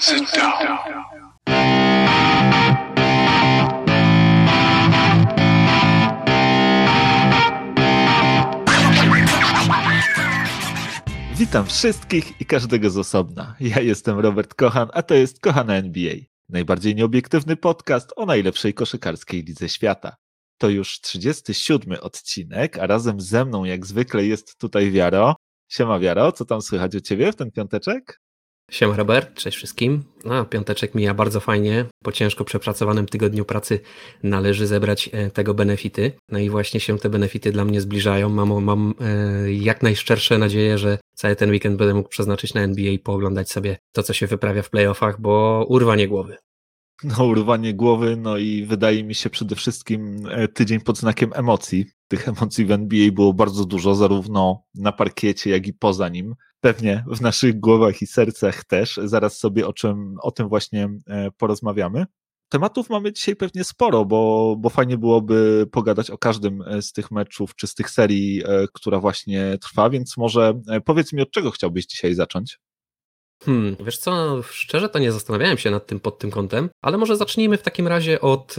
Sit down. Witam wszystkich i każdego z osobna. Ja jestem Robert Kochan, a to jest Kochana NBA. Najbardziej nieobiektywny podcast o najlepszej koszykarskiej lidze świata. To już 37 odcinek, a razem ze mną jak zwykle jest tutaj Wiaro. Siema Wiaro, co tam słychać u Ciebie w ten piąteczek? Siema Robert, cześć wszystkim. No, piąteczek mija bardzo fajnie. Po ciężko przepracowanym tygodniu pracy należy zebrać e, tego benefity. No i właśnie się te benefity dla mnie zbliżają. Mam, mam e, jak najszczersze nadzieję, że cały ten weekend będę mógł przeznaczyć na NBA i pooglądać sobie to, co się wyprawia w playoffach, bo urwanie głowy. No, urwanie głowy, no i wydaje mi się przede wszystkim e, tydzień pod znakiem emocji. Tych emocji w NBA było bardzo dużo, zarówno na parkiecie, jak i poza nim. Pewnie w naszych głowach i sercach też. Zaraz sobie o, czym, o tym właśnie e, porozmawiamy. Tematów mamy dzisiaj pewnie sporo, bo, bo fajnie byłoby pogadać o każdym e, z tych meczów czy z tych serii, która właśnie trwa, więc może powiedz mi, od czego chciałbyś dzisiaj zacząć? Hmm, wiesz co, szczerze to nie zastanawiałem się nad tym pod tym kątem, ale może zacznijmy w takim razie od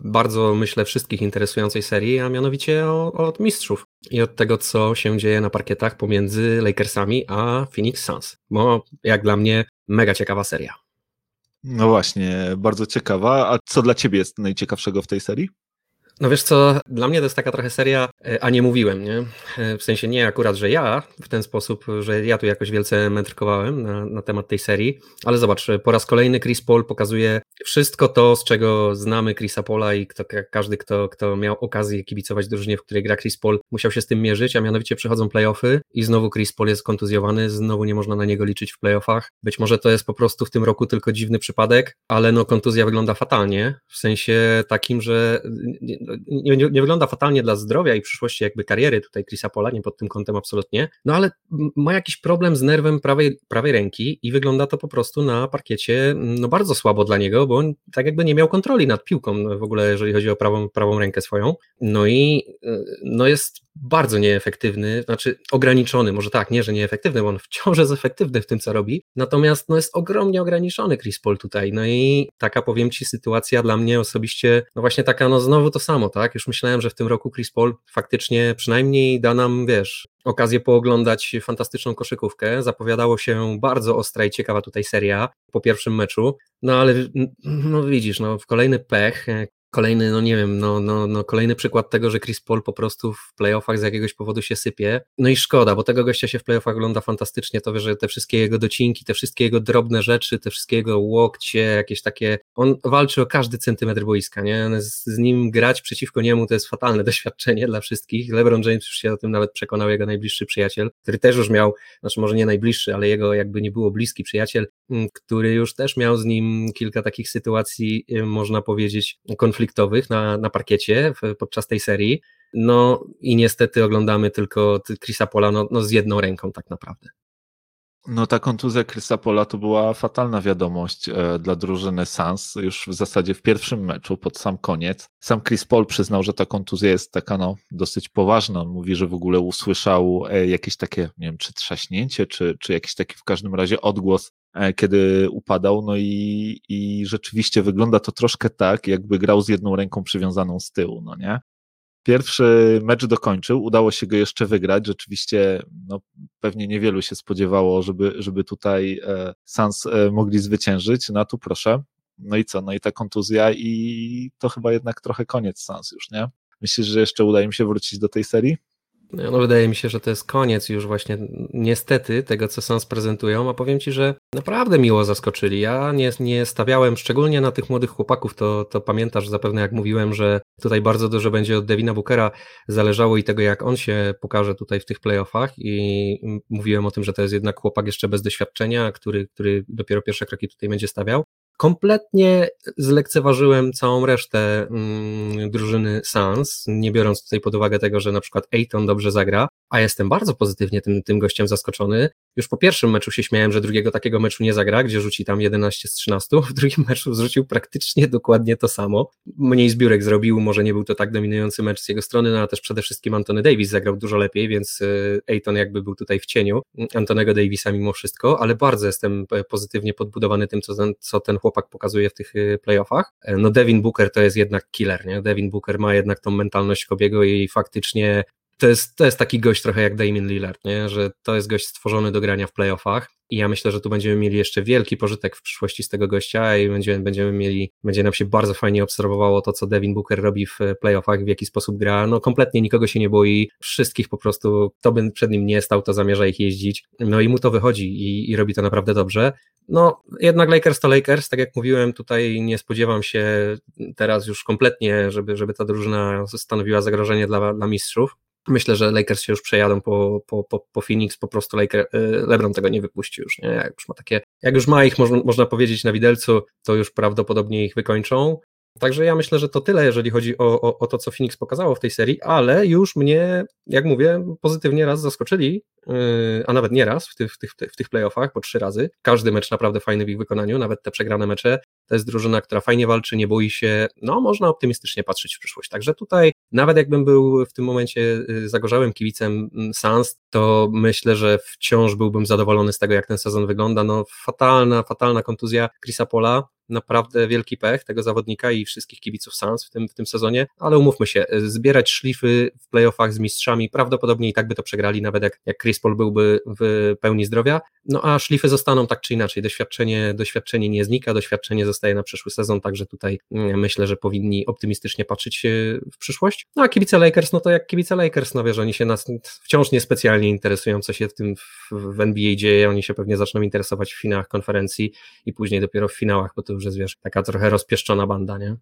bardzo, myślę, wszystkich interesującej serii, a mianowicie od mistrzów i od tego, co się dzieje na parkietach pomiędzy Lakersami a Phoenix Suns. Bo jak dla mnie mega ciekawa seria. No właśnie, bardzo ciekawa. A co dla ciebie jest najciekawszego w tej serii? No wiesz co, dla mnie to jest taka trochę seria, e, a nie mówiłem, nie? E, w sensie nie akurat, że ja w ten sposób, że ja tu jakoś wielce mędrkowałem na, na temat tej serii, ale zobacz, po raz kolejny Chris Paul pokazuje wszystko to, z czego znamy Chrisa Paula i kto, każdy, kto, kto miał okazję kibicować drużynie, w której gra Chris Paul, musiał się z tym mierzyć, a mianowicie przychodzą playoffy i znowu Chris Paul jest kontuzjowany, znowu nie można na niego liczyć w playoffach. Być może to jest po prostu w tym roku tylko dziwny przypadek, ale no kontuzja wygląda fatalnie, w sensie takim, że nie, nie, wygląda fatalnie dla zdrowia i przyszłości jakby kariery tutaj Chrisa Pola, nie pod tym kątem absolutnie, no ale ma jakiś problem z nerwem prawej, prawej ręki i wygląda to po prostu na parkiecie no bardzo słabo dla niego, bo on tak jakby nie miał kontroli nad piłką w ogóle, jeżeli chodzi o prawą, prawą rękę swoją, no i no jest bardzo nieefektywny, znaczy ograniczony, może tak, nie, że nieefektywny, bo on wciąż jest efektywny w tym, co robi, natomiast no jest ogromnie ograniczony Chris Paul tutaj, no i taka powiem Ci sytuacja dla mnie osobiście, no właśnie taka, no znowu to samo, tak, już myślałem, że w tym roku Chris Paul faktycznie przynajmniej da nam, wiesz, okazję pooglądać fantastyczną koszykówkę, zapowiadało się bardzo ostra i ciekawa tutaj seria po pierwszym meczu, no ale no widzisz, no w kolejny pech, Kolejny, no nie wiem, no, no, no kolejny przykład tego, że Chris Paul po prostu w playoffach z jakiegoś powodu się sypie. No i szkoda, bo tego gościa się w playoffach ogląda fantastycznie. To, że te wszystkie jego docinki, te wszystkie jego drobne rzeczy, te wszystkie jego łokcie, jakieś takie. On walczy o każdy centymetr boiska, nie? Z, z nim grać przeciwko niemu to jest fatalne doświadczenie dla wszystkich. LeBron James już się o tym nawet przekonał, jego najbliższy przyjaciel, który też już miał, znaczy może nie najbliższy, ale jego jakby nie było bliski przyjaciel, mm, który już też miał z nim kilka takich sytuacji, y, można powiedzieć, konfliktów konfliktowych na, na parkiecie w, podczas tej serii. No i niestety oglądamy tylko Chrisa Pola no, no z jedną ręką tak naprawdę. No ta kontuzja Chrisa Pola to była fatalna wiadomość e, dla drużyny Sans już w zasadzie w pierwszym meczu pod sam koniec. Sam Chris Paul przyznał, że ta kontuzja jest taka no dosyć poważna. On mówi, że w ogóle usłyszał e, jakieś takie, nie wiem, czy trzaśnięcie, czy, czy jakiś taki w każdym razie odgłos E, kiedy upadał, no i, i rzeczywiście wygląda to troszkę tak, jakby grał z jedną ręką przywiązaną z tyłu, no nie? Pierwszy mecz dokończył, udało się go jeszcze wygrać. Rzeczywiście, no, pewnie niewielu się spodziewało, żeby, żeby tutaj e, Sans e, mogli zwyciężyć. No tu proszę. No i co? No i ta kontuzja, i to chyba jednak trochę koniec Sans już, nie? Myślisz, że jeszcze uda im się wrócić do tej serii? No, wydaje mi się, że to jest koniec już właśnie niestety tego, co Sans prezentują, a powiem Ci, że naprawdę miło zaskoczyli. Ja nie, nie stawiałem szczególnie na tych młodych chłopaków, to, to pamiętasz zapewne jak mówiłem, że tutaj bardzo dużo będzie od Devina Bookera zależało i tego, jak on się pokaże tutaj w tych playoffach i mówiłem o tym, że to jest jednak chłopak jeszcze bez doświadczenia, który, który dopiero pierwsze kroki tutaj będzie stawiał kompletnie zlekceważyłem całą resztę mm, drużyny Sans, nie biorąc tutaj pod uwagę tego, że na przykład Ayton dobrze zagra, a jestem bardzo pozytywnie tym, tym gościem zaskoczony. Już po pierwszym meczu się śmiałem, że drugiego takiego meczu nie zagra, gdzie rzuci tam 11 z 13, w drugim meczu zrzucił praktycznie dokładnie to samo. Mniej zbiórek zrobił, może nie był to tak dominujący mecz z jego strony, no ale też przede wszystkim Antony Davis zagrał dużo lepiej, więc Ayton jakby był tutaj w cieniu Antonego Davisa mimo wszystko, ale bardzo jestem pozytywnie podbudowany tym, co ten, co ten chłopak pokazuje w tych playoffach. No Devin Booker to jest jednak killer, nie? Devin Booker ma jednak tą mentalność Kobiego i faktycznie to jest, to jest taki gość trochę jak Damien Lillard, nie? że to jest gość stworzony do grania w playoffach i ja myślę, że tu będziemy mieli jeszcze wielki pożytek w przyszłości z tego gościa i będziemy, będziemy mieli, będzie nam się bardzo fajnie obserwowało to, co Devin Booker robi w playoffach, w jaki sposób gra, no kompletnie nikogo się nie boi, wszystkich po prostu, kto by przed nim nie stał, to zamierza ich jeździć, no i mu to wychodzi i, i robi to naprawdę dobrze. No, jednak Lakers to Lakers, tak jak mówiłem, tutaj nie spodziewam się teraz już kompletnie, żeby, żeby ta drużyna stanowiła zagrożenie dla, dla mistrzów, Myślę, że Lakers się już przejadą po, po, po, po Phoenix, po prostu Laker, y, LeBron tego nie wypuści już, nie? Jak już ma takie, jak już ma ich, można, można powiedzieć, na widelcu, to już prawdopodobnie ich wykończą. Także ja myślę, że to tyle, jeżeli chodzi o, o, o, to, co Phoenix pokazało w tej serii, ale już mnie, jak mówię, pozytywnie raz zaskoczyli, yy, a nawet nie raz w tych, w, tych, w tych playoffach, po trzy razy. Każdy mecz naprawdę fajny w ich wykonaniu, nawet te przegrane mecze. To jest drużyna, która fajnie walczy, nie boi się, no można optymistycznie patrzeć w przyszłość. Także tutaj, nawet jakbym był w tym momencie yy, zagorzałym kibicem mm, Suns, to myślę, że wciąż byłbym zadowolony z tego, jak ten sezon wygląda. No fatalna, fatalna kontuzja Chrisa Pola, naprawdę wielki pech tego zawodnika i wszystkich kibiców Suns w tym, w tym sezonie, ale umówmy się, zbierać szlify w playoffach z mistrzami, prawdopodobnie i tak by to przegrali, nawet jak, jak Chris Paul byłby w pełni zdrowia, no a szlify zostaną tak czy inaczej, doświadczenie, doświadczenie nie znika, doświadczenie zostaje na przyszły sezon, także tutaj mm, myślę, że powinni optymistycznie patrzeć w przyszłość. No a kibice Lakers, no to jak kibice Lakers, no wiesz, oni się nas wciąż niespecjalnie interesują, co się w tym w, NBA dzieje, oni się pewnie zaczną interesować w finałach konferencji i później dopiero w finałach, bo to jest, wiesz, taka trochę rozpieszczona banda, nie?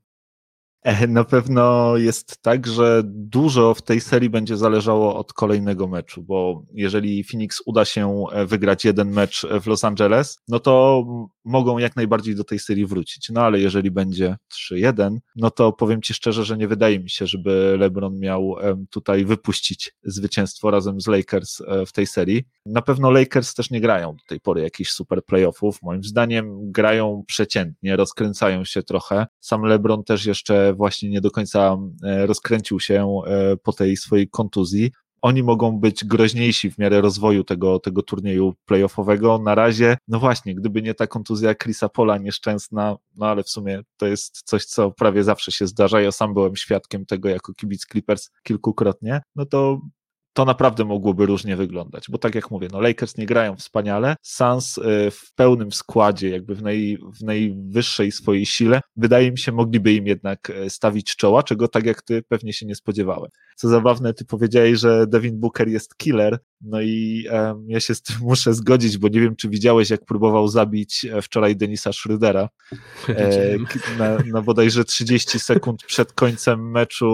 E, na pewno jest tak, że dużo w tej serii będzie zależało od kolejnego meczu, bo jeżeli Phoenix uda się e, wygrać jeden mecz w Los Angeles, no to mogą jak najbardziej do tej serii wrócić. No ale jeżeli będzie 3-1, no to powiem Ci szczerze, że nie wydaje mi się, żeby LeBron miał tutaj wypuścić zwycięstwo razem z Lakers e, w tej serii. Na pewno Lakers też nie grają do tej pory jakichś super playoffów. Moim zdaniem grają przeciętnie, rozkręcają się trochę. Sam LeBron też jeszcze właśnie nie do końca e, rozkręcił się e, po tej swojej kontuzji. Oni mogą być groźniejsi w miarę rozwoju tego, tego turnieju playoffowego. Na razie, no właśnie, gdyby nie ta kontuzja Chrisa Pola nieszczęsna, no ale w sumie to jest coś, co prawie zawsze się zdarza. Ja sam byłem świadkiem tego jako kibic Clippers kilkukrotnie. No to to naprawdę mogłoby różnie wyglądać, bo tak jak mówię, no Lakers nie grają wspaniale, Suns y, w pełnym składzie, jakby w, naj, w najwyższej swojej sile, wydaje mi się, mogliby im jednak y, stawić czoła, czego tak jak ty pewnie się nie spodziewałem. Co zabawne, ty powiedziałeś, że Devin Booker jest killer, no i um, ja się z tym muszę zgodzić, bo nie wiem, czy widziałeś, jak próbował zabić e, wczoraj Denisa Schrödera. E, na, na bodajże 30 sekund przed końcem meczu,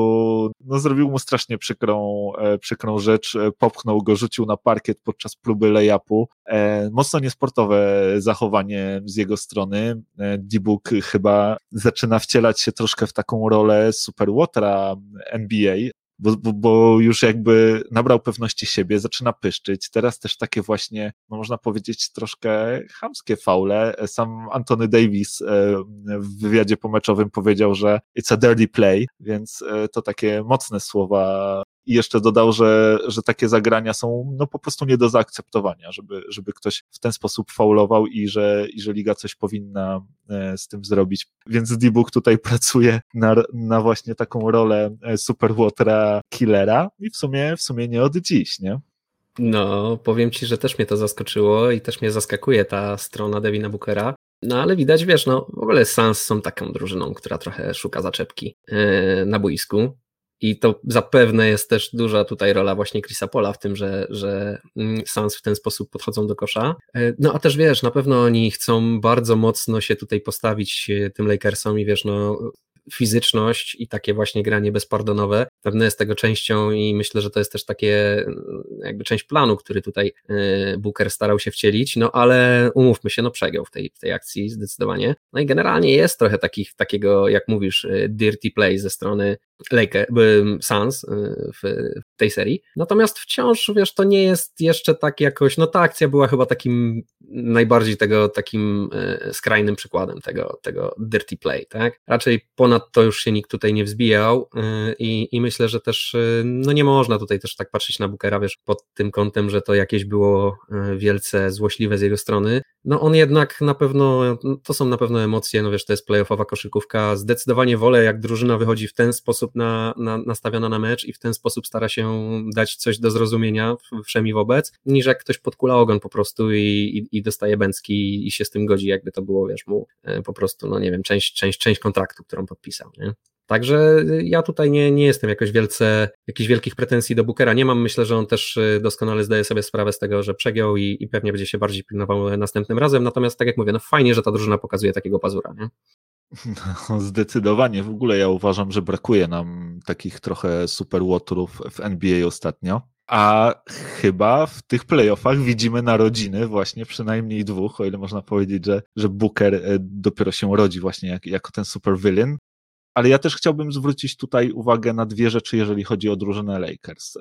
no zrobił mu strasznie przykrą, e, przykrą rzecz, e, popchnął go, rzucił na parkiet podczas próby lay-upu. E, mocno niesportowe zachowanie z jego strony. E, D-Book chyba zaczyna wcielać się troszkę w taką rolę superwatera NBA, bo, bo, bo, już jakby nabrał pewności siebie, zaczyna pyszczyć. Teraz też takie właśnie, no można powiedzieć, troszkę chamskie faule. Sam Anthony Davis w wywiadzie pomeczowym powiedział, że it's a dirty play, więc to takie mocne słowa i jeszcze dodał, że, że takie zagrania są no po prostu nie do zaakceptowania, żeby, żeby ktoś w ten sposób faulował i że, i że liga coś powinna e, z tym zrobić. Więc D-Book tutaj pracuje na, na właśnie taką rolę e, Superwatera killera i w sumie, w sumie nie od dziś, nie? No, powiem ci, że też mnie to zaskoczyło i też mnie zaskakuje ta strona Devina Bookera. No ale widać, wiesz, no w ogóle Sans są taką drużyną, która trochę szuka zaczepki yy, na boisku. I to zapewne jest też duża tutaj rola właśnie Chrisa Pola w tym, że, że mm, Suns w ten sposób podchodzą do kosza. E, no a też wiesz, na pewno oni chcą bardzo mocno się tutaj postawić e, tym Lakersom i wiesz, no fizyczność i takie właśnie granie bezpardonowe pewne jest tego częścią i myślę, że to jest też takie mm, jakby część planu, który tutaj e, Booker starał się wcielić, no ale umówmy się, no przegiął w tej, w tej akcji zdecydowanie. No i generalnie jest trochę takich, takiego, jak mówisz, dirty play ze strony Laker, Suns w tej serii. Natomiast wciąż, wiesz, to nie jest jeszcze tak jakoś, no ta akcja była chyba takim najbardziej tego takim skrajnym przykładem tego, tego dirty play, tak? Raczej ponad to już się nikt tutaj nie wzbijał i, i myślę, że też no nie można tutaj też tak patrzeć na Bookera, wiesz, pod tym kątem, że to jakieś było wielce złośliwe z jego strony. No on jednak na pewno, to są na pewno emocje, no wiesz, to jest playoffowa koszykówka, zdecydowanie wolę jak drużyna wychodzi w ten sposób na, na, nastawiona na mecz i w ten sposób stara się dać coś do zrozumienia wszemi wobec, niż jak ktoś podkula ogon po prostu i, i, i dostaje bęcki i się z tym godzi, jakby to było, wiesz, mu e, po prostu, no nie wiem, część, część, część kontraktu, którą podpisał, nie? Także ja tutaj nie, nie jestem jakoś wielce, jakichś wielkich pretensji do Bookera nie mam. Myślę, że on też e, doskonale zdaje sobie sprawę z tego, że przegiął i, i pewnie będzie się bardziej pilnował następnym razem. Natomiast tak jak mówię, no fajnie, że ta drużyna pokazuje takiego pazura, nie? No, zdecydowanie. W ogóle ja uważam, że brakuje nam takich trochę super łotrów w NBA ostatnio. A chyba w tych playoffach widzimy narodziny właśnie przynajmniej dwóch, o ile można powiedzieć, że, że Booker e, dopiero się rodzi właśnie jak, jako ten super villain. Ale ja też chciałbym zwrócić tutaj uwagę na dwie rzeczy, jeżeli chodzi o drużynę Lakers.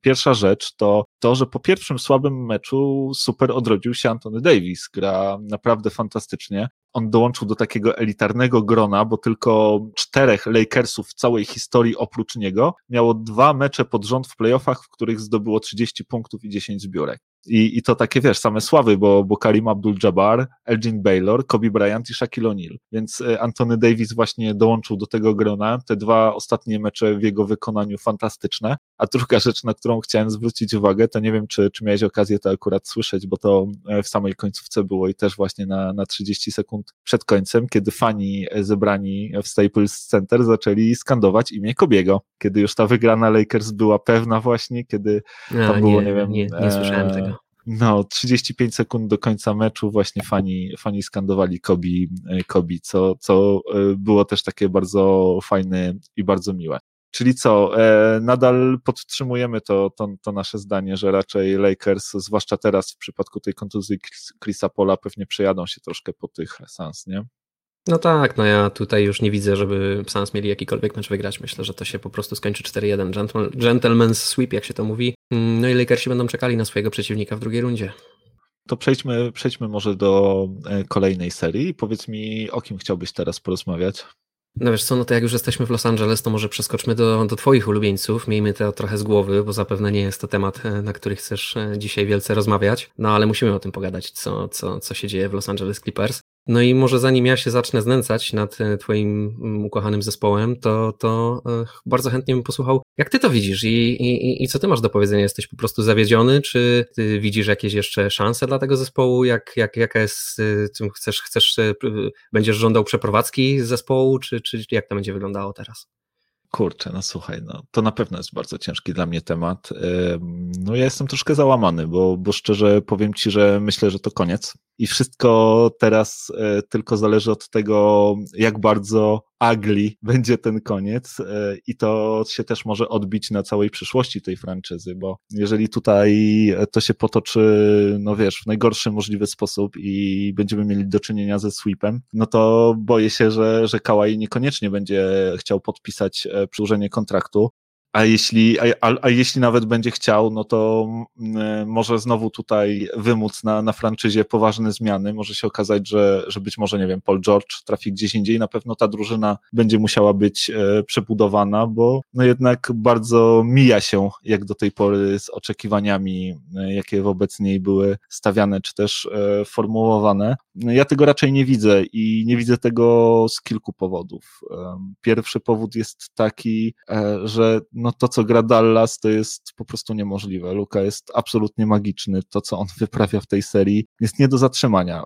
Pierwsza rzecz to to, że po pierwszym słabym meczu super odrodził się Anthony Davis. Gra naprawdę fantastycznie. On dołączył do takiego elitarnego grona, bo tylko czterech Lakersów w całej historii oprócz niego miało dwa mecze pod rząd w playoffach, w których zdobyło 30 punktów i 10 zbiórek. I, I to takie, wiesz, same sławy, bo, bo Karim Abdul-Jabbar, Elgin Baylor, Kobe Bryant i Shaquille O'Neal. Więc e, Anthony Davis właśnie dołączył do tego grona. Te dwa ostatnie mecze w jego wykonaniu fantastyczne. A druga rzecz, na którą chciałem zwrócić uwagę, to nie wiem, czy, czy miałeś okazję to akurat słyszeć, bo to e, w samej końcówce było i też właśnie na, na 30 sekund przed końcem, kiedy fani zebrani w Staples Center zaczęli skandować imię Kobiego, kiedy już ta wygrana Lakers była pewna właśnie, kiedy tam A, było, nie, nie wiem... Nie, nie słyszałem e, tego. No, 35 sekund do końca meczu właśnie fani, fani skandowali Kobi, e, Kobi co, co było też takie bardzo fajne i bardzo miłe. Czyli co, e, nadal podtrzymujemy to, to, to, nasze zdanie, że raczej Lakers, zwłaszcza teraz w przypadku tej kontuzji Chrisa Pola, pewnie przejadą się troszkę po tych Suns, nie? No tak, no ja tutaj już nie widzę, żeby Suns mieli jakikolwiek mecz wygrać. Myślę, że to się po prostu skończy 4-1. Gentleman's sweep, jak się to mówi. Mm, no i Lakersi będą czekali na swojego przeciwnika w drugiej rundzie. To przejdźmy, przejdźmy może do e, kolejnej serii. Powiedz mi, o kim chciałbyś teraz porozmawiać? No wiesz co, no to jak już jesteśmy w Los Angeles, to może przeskoczmy do, do Twoich ulubieńców. Miejmy to trochę z głowy, bo zapewne nie jest to temat, e, na który chcesz e, dzisiaj wielce rozmawiać. No ale musimy o tym pogadać, co, co, co się dzieje w Los Angeles Clippers. No i może zanim ja się zacznę znęcać nad e, Twoim mm, ukochanym zespołem, to, to e, bardzo chętnie bym posłuchał, jak Ty to widzisz i, i, i co Ty masz do powiedzenia? Jesteś po prostu zawiedziony, czy Ty widzisz jakieś jeszcze szanse dla tego zespołu? Jak, jak, jaka jest, e, chcesz, chcesz, będziesz żądał przeprowadzki z zespołu, czy, czy jak to będzie wyglądało teraz? Kurczę, no słuchaj, no, to na pewno jest bardzo ciężki dla mnie temat. No ja jestem troszkę załamany, bo, bo szczerze powiem Ci, że myślę, że to koniec i wszystko teraz e, tylko zależy od tego, jak bardzo ugly będzie ten koniec e, i to się też może odbić na całej przyszłości tej franczyzy, bo jeżeli tutaj to się potoczy, no wiesz, w najgorszy możliwy sposób i będziemy mieli do czynienia ze sweepem, no to boję się, że, że Kawhi niekoniecznie będzie chciał podpisać e, przedłużenie kontraktu, a jeśli, a, a, jeśli nawet będzie chciał, no to mm, może znowu tutaj wymóc na, na franczyzie poważne zmiany. Może się okazać, że, że być może, nie wiem, Paul George trafi gdzieś indziej. Na pewno ta drużyna będzie musiała być e, przebudowana, bo no jednak bardzo mija się jak do tej pory z oczekiwaniami, e, jakie wobec niej były stawiane, czy też e, formułowane. Ja tego raczej nie widzę i nie widzę tego z kilku powodów. Pierwszy powód jest taki, że no to, co gra Dallas, to jest po prostu niemożliwe. Luka jest absolutnie magiczny. To, co on wyprawia w tej serii, jest nie do zatrzymania.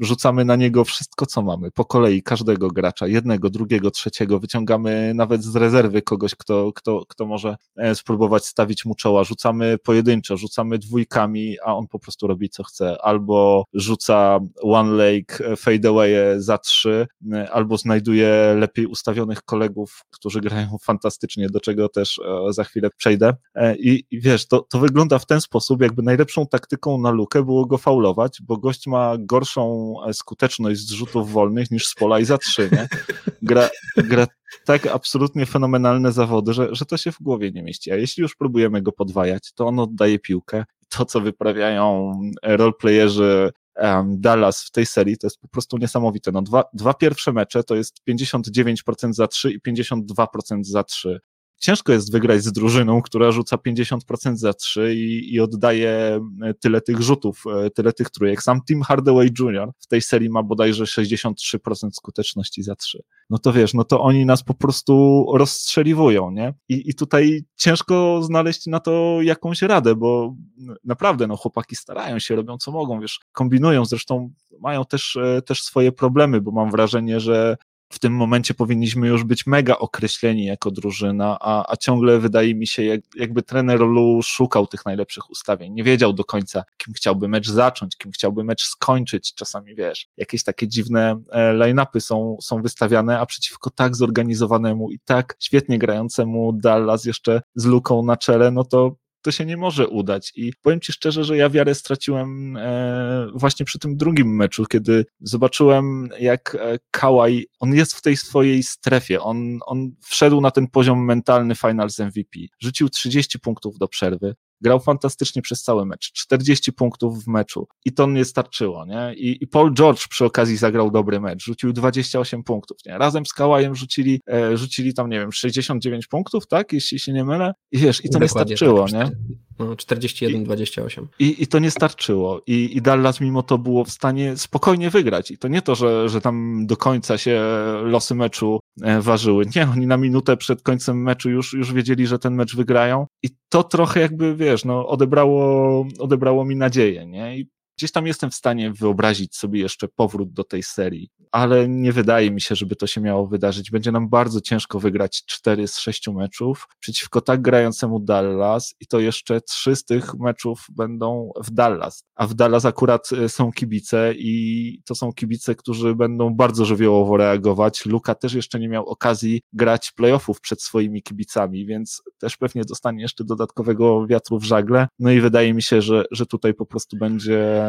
Rzucamy na niego wszystko, co mamy, po kolei każdego gracza, jednego, drugiego, trzeciego. Wyciągamy nawet z rezerwy kogoś, kto, kto, kto może e, spróbować stawić mu czoła. Rzucamy pojedynczo, rzucamy dwójkami, a on po prostu robi, co chce. Albo rzuca one leg e, fadeaway za trzy, e, albo znajduje lepiej ustawionych kolegów, którzy grają fantastycznie, do czego też też e, za chwilę przejdę. E, I, wiesz, to, to wygląda w ten sposób, jakby najlepszą taktyką na lukę było go faulować, bo gość ma gorszą e, skuteczność z rzutów wolnych niż z pola i za trzy, nie? Gra, gra tak absolutnie fenomenalne zawody, że, że to się w głowie nie mieści. A jeśli już próbujemy go podwajać, to on oddaje piłkę. To, co wyprawiają roleplayerzy Dallas w tej serii to jest po prostu niesamowite. No, dwa, dwa pierwsze mecze to jest 59% za 3 i 52% za 3 ciężko jest wygrać z drużyną, która rzuca 50% za 3 i, i oddaje e, tyle tych rzutów, e, tyle tych trójek. Sam Tim Hardaway Jr. w tej serii ma bodajże 63% skuteczności za 3. No to wiesz, no to oni nas po prostu rozstrzeliwują, nie? I, i tutaj ciężko znaleźć na to jakąś radę, bo naprawdę, no chłopaki starają się, robią co mogą, wiesz, kombinują, zresztą mają też, e, też swoje problemy, bo mam wrażenie, że w tym momencie powinniśmy już być mega określeni jako drużyna, a, a ciągle wydaje mi się, jak, jakby trener Lu szukał tych najlepszych ustawień. Nie wiedział do końca, kim chciałby mecz zacząć, kim chciałby mecz skończyć. Czasami wiesz, jakieś takie dziwne e, line-upy są, są wystawiane, a przeciwko tak zorganizowanemu i tak świetnie grającemu Dallas jeszcze z luką na czele, no to to się nie może udać. I powiem Ci szczerze, że ja wiarę straciłem e, właśnie przy tym drugim meczu, kiedy zobaczyłem, jak e, Kałaj, on jest w tej swojej strefie, on, on wszedł na ten poziom mentalny Finals MVP, rzucił 30 punktów do przerwy, grał fantastycznie przez cały mecz, 40 punktów w meczu i to nie starczyło, nie? I, I, Paul George przy okazji zagrał dobry mecz, rzucił 28 punktów, nie? Razem z Kałajem rzucili, e, rzucili tam, nie wiem, 69 punktów, tak? Jeśli się nie mylę. I wiesz, i to Dokładnie, nie starczyło, tak, nie? No, 41-28. I, I, to nie starczyło. I, I Dallas mimo to było w stanie spokojnie wygrać. I to nie to, że, że tam do końca się losy meczu ważyły. Nie, oni na minutę przed końcem meczu już, już wiedzieli, że ten mecz wygrają. I to trochę jakby, wiesz, no, odebrało, odebrało mi nadzieję, nie? I Gdzieś tam jestem w stanie wyobrazić sobie jeszcze powrót do tej serii, ale nie wydaje mi się, żeby to się miało wydarzyć. Będzie nam bardzo ciężko wygrać 4 z 6 meczów przeciwko tak grającemu Dallas i to jeszcze 3 z tych meczów będą w Dallas. A w Dallas akurat e, są kibice i to są kibice, którzy będą bardzo żywiołowo reagować. Luka też jeszcze nie miał okazji grać playoffów przed swoimi kibicami, więc też pewnie dostanie jeszcze dodatkowego wiatru w żagle. No i wydaje mi się, że, że tutaj po prostu będzie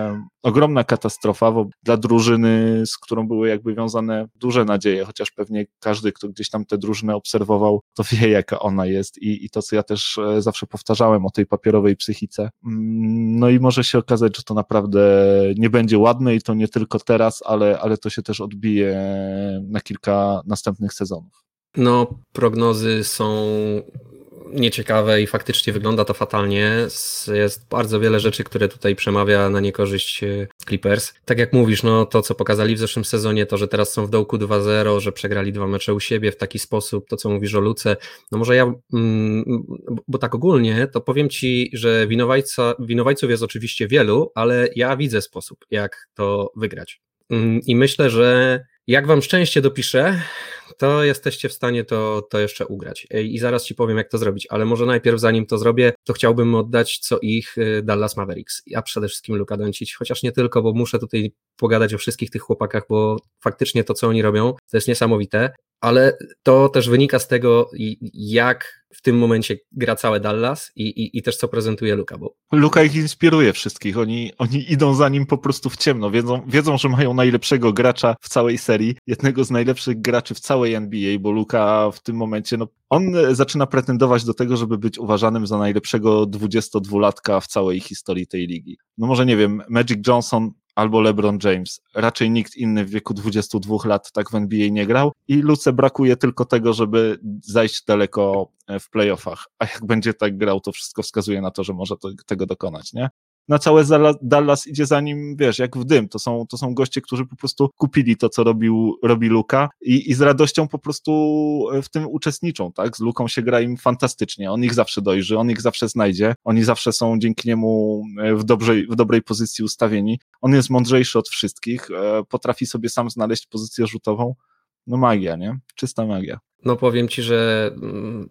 ogromna katastrofa dla drużyny, z którą były jakby wiązane duże nadzieje, chociaż pewnie każdy, kto gdzieś tam tę drużynę obserwował, to wie, jaka ona jest i, i to, co ja też e, zawsze powtarzałem o tej papierowej psychice. Mm, no i może się okazać, że to naprawdę nie będzie ładne i to nie tylko teraz, ale, ale to się też odbije na kilka następnych sezonów. No, prognozy są nieciekawe i faktycznie wygląda to fatalnie. Jest bardzo wiele rzeczy, które tutaj przemawia na niekorzyść e, Clippers. Tak jak mówisz, no to co pokazali w zeszłym sezonie, to, że teraz są w dołku 2-0, że przegrali dwa mecze u siebie w taki sposób, to co mówisz o Luce, no może ja, mm, bo tak ogólnie, to powiem Ci, że winowajca, winowajców jest oczywiście wielu, ale ja widzę sposób, jak to wygrać. Mm, I myślę, że jak Wam szczęście dopiszę, to jesteście w stanie to, to jeszcze ugrać. I zaraz Ci powiem, jak to zrobić, ale może najpierw, zanim to zrobię, to chciałbym oddać co ich y, Dallas Mavericks, a przede wszystkim Luka Doncic, chociaż nie tylko, bo muszę tutaj pogadać o wszystkich tych chłopakach, bo faktycznie to, co oni robią, to jest niesamowite, ale to też wynika z tego, jak w tym momencie gra całe Dallas i, i, i też co prezentuje Luka. Bo... Luka ich inspiruje wszystkich, oni, oni idą za nim po prostu w ciemno, wiedzą, wiedzą, że mają najlepszego gracza w całej serii, jednego z najlepszych graczy w całej NBA, bo Luka w tym momencie, no, on zaczyna pretendować do tego, żeby być uważanym za najlepszego 22-latka w całej historii tej ligi. No może nie wiem, Magic Johnson albo LeBron James. Raczej nikt inny w wieku 22 lat tak w NBA nie grał i Luce brakuje tylko tego, żeby zajść daleko e, w playoffach. A jak będzie tak grał, to wszystko wskazuje na to, że może to, tego dokonać, nie? Na całe Dallas idzie za nim, wiesz, jak w dym. To są, to są goście, którzy po prostu kupili to, co robił, robi Luka i, i z radością po prostu e, w tym uczestniczą, tak? Z Luką się gra im fantastycznie. On ich zawsze dojrzy, on ich zawsze znajdzie. Oni zawsze są dzięki niemu e, w dobrej, w dobrej pozycji ustawieni. On jest mądrzejszy od wszystkich, e, potrafi sobie sam znaleźć pozycję rzutową. No magia, nie? Czysta magia. No powiem ci, że mm,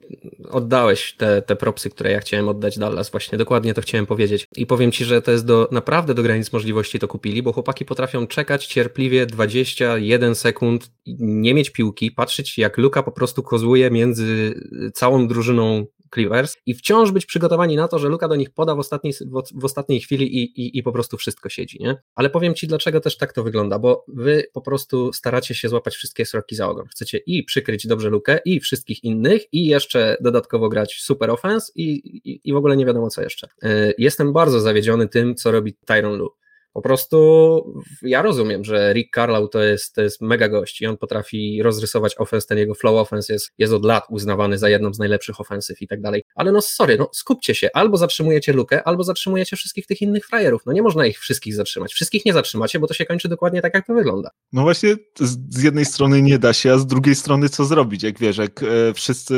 oddałeś te, te propsy, które ja chciałem oddać Dallas, właśnie dokładnie to chciałem powiedzieć. I powiem ci, że to jest do, naprawdę do granic możliwości to kupili, bo chłopaki potrafią czekać cierpliwie 21 sekund, nie mieć piłki, patrzeć jak Luka po prostu kozłuje między całą drużyną Clippers i wciąż być przygotowani na to, że Luka do nich poda w ostatniej, w, ostatniej chwili i, i, i po prostu wszystko siedzi, nie? Ale powiem Ci, dlaczego też tak to wygląda, bo Wy po prostu staracie się złapać wszystkie sroki za ogon. Chcecie i przykryć dobrze Lukę i wszystkich innych i jeszcze dodatkowo grać super offense i, i, i w ogóle nie wiadomo co jeszcze. E, jestem bardzo zawiedziony tym, co robi Tyron Lu. Po prostu ja rozumiem, że Rick Carlisle to jest, to jest mega gość i on potrafi rozrysować offense, ten jego flow offense jest, jest od lat uznawany za jedną z najlepszych ofensyw i tak dalej. Ale no sorry, no skupcie się, albo zatrzymujecie lukę, albo zatrzymujecie wszystkich tych innych frajerów. No nie można ich wszystkich zatrzymać. Wszystkich nie zatrzymacie, bo to się kończy dokładnie tak, jak to wygląda. No właśnie z jednej strony nie da się, a z drugiej strony co zrobić, jak wiesz, jak e, wszyscy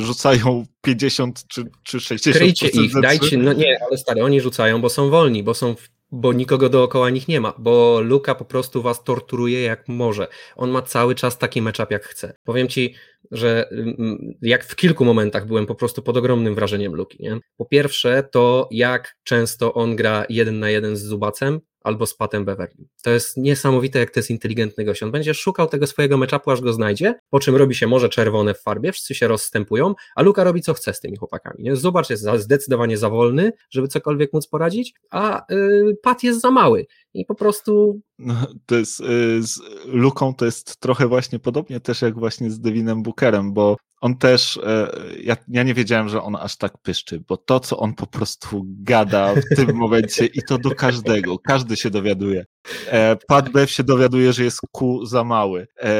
rzucają 50 czy, czy 60%. Kryjcie ich, dajcie, no nie, ale stary, oni rzucają, bo są wolni, bo są w bo nikogo dookoła nich nie ma, bo Luka po prostu was torturuje jak może. On ma cały czas taki matchup jak chce. Powiem ci, że mm, jak w kilku momentach byłem po prostu pod ogromnym wrażeniem Luki. Nie? Po pierwsze, to jak często on gra jeden na jeden z Zubacem, albo z Patem Beverly. To jest niesamowite, jak to jest inteligentny gość. On będzie szukał tego swojego meczapu, aż go znajdzie, po czym robi się może czerwone w farbie, wszyscy się rozstępują, a Luka robi co chce z tymi chłopakami. Nie? Zobacz, jest zdecydowanie za wolny, żeby cokolwiek móc poradzić, a yy, Pat jest za mały i po prostu... No, to jest, yy, z Luką to jest trochę właśnie podobnie też jak właśnie z Devinem Bookerem, bo on też, e, ja, ja, nie wiedziałem, że on aż tak pyszczy, bo to, co on po prostu gada w tym momencie i to do każdego, każdy się dowiaduje. E, Pat Bev się dowiaduje, że jest Q za mały. E,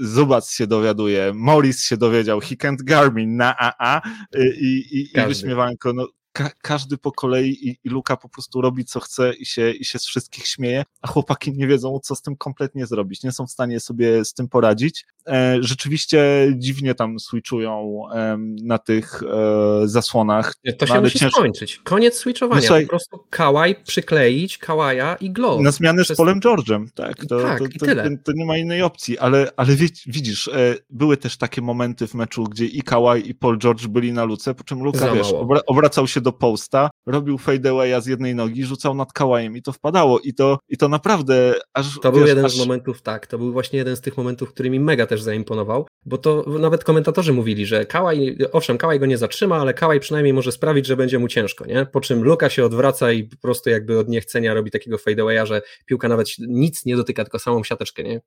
Zubac się dowiaduje, Morris się dowiedział, he can't Garmin na AA i, i, i wyśmiewanko. No, ka każdy po kolei i, i Luka po prostu robi co chce i się, i się z wszystkich śmieje, a chłopaki nie wiedzą, co z tym kompletnie zrobić. Nie są w stanie sobie z tym poradzić. E, rzeczywiście dziwnie tam switchują e, na tych e, zasłonach. To się no, musi ciężko... skończyć. Koniec switchowania. No, po prostu kałaj przykleić, kałaja i glow. Na zmianę Przez... z Polem George'em, tak. To, tak, to, to, to, nie ma innej opcji, ale, ale widzisz, e, były też takie momenty w meczu, gdzie i Kałaj i Paul George byli na luce, po czym Luka, wiesz, obracał się do posta, robił fadeawaya z jednej nogi, rzucał nad kałajem i to wpadało i to, i to naprawdę aż... To wiesz, był jeden aż... z momentów, tak, to był właśnie jeden z tych momentów, który mi mega też zaimponował, bo to nawet komentatorzy mówili, że Kałaj, owszem, Kałaj go nie zatrzyma, ale Kałaj przynajmniej może sprawić, że będzie mu ciężko, nie? Po czym Luka się odwraca i po prostu jakby od niechcenia robi takiego fadeawaya, że piłka nawet nic nie dotyka, tylko samą siateczkę, nie?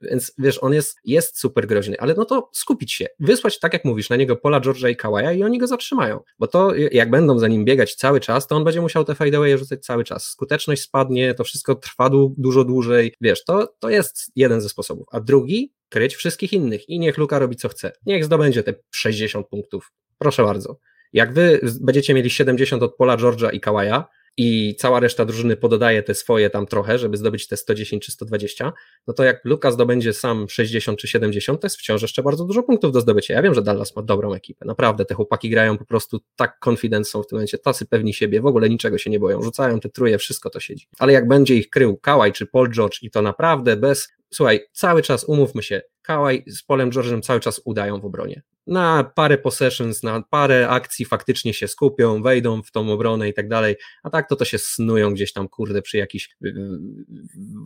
Więc wiesz, on jest, jest super groźny, ale no to skupić się, wysłać, tak jak mówisz, na niego Pola, George'a i Kawaja i oni go zatrzymają, bo to jak będą za nim biegać cały czas, to on będzie musiał te fadeaway rzucać cały czas. Skuteczność spadnie, to wszystko trwa dużo dłużej, wiesz, to, to jest jeden ze sposobów. A drugi, kryć wszystkich innych i niech Luka robi co chce. Niech zdobędzie te 60 punktów. Proszę bardzo. Jak wy będziecie mieli 70 od Pola, George'a i Kawaja, i cała reszta drużyny pododaje te swoje tam trochę, żeby zdobyć te 110 czy 120, no to jak Luka zdobędzie sam 60 czy 70, to jest wciąż jeszcze bardzo dużo punktów do zdobycia. Ja wiem, że Dallas ma dobrą ekipę, naprawdę, te chłopaki grają po prostu tak confident są w tym momencie, tacy pewni siebie, w ogóle niczego się nie boją, rzucają te truje, wszystko to siedzi. Ale jak będzie ich krył Kałaj czy Paul George i to naprawdę bez, słuchaj, cały czas umówmy się, Kałaj z Polem George'em cały czas udają w obronie na parę possessions, na parę akcji faktycznie się skupią, wejdą w tą obronę i tak dalej, a tak to to się snują gdzieś tam, kurde, przy jakiś,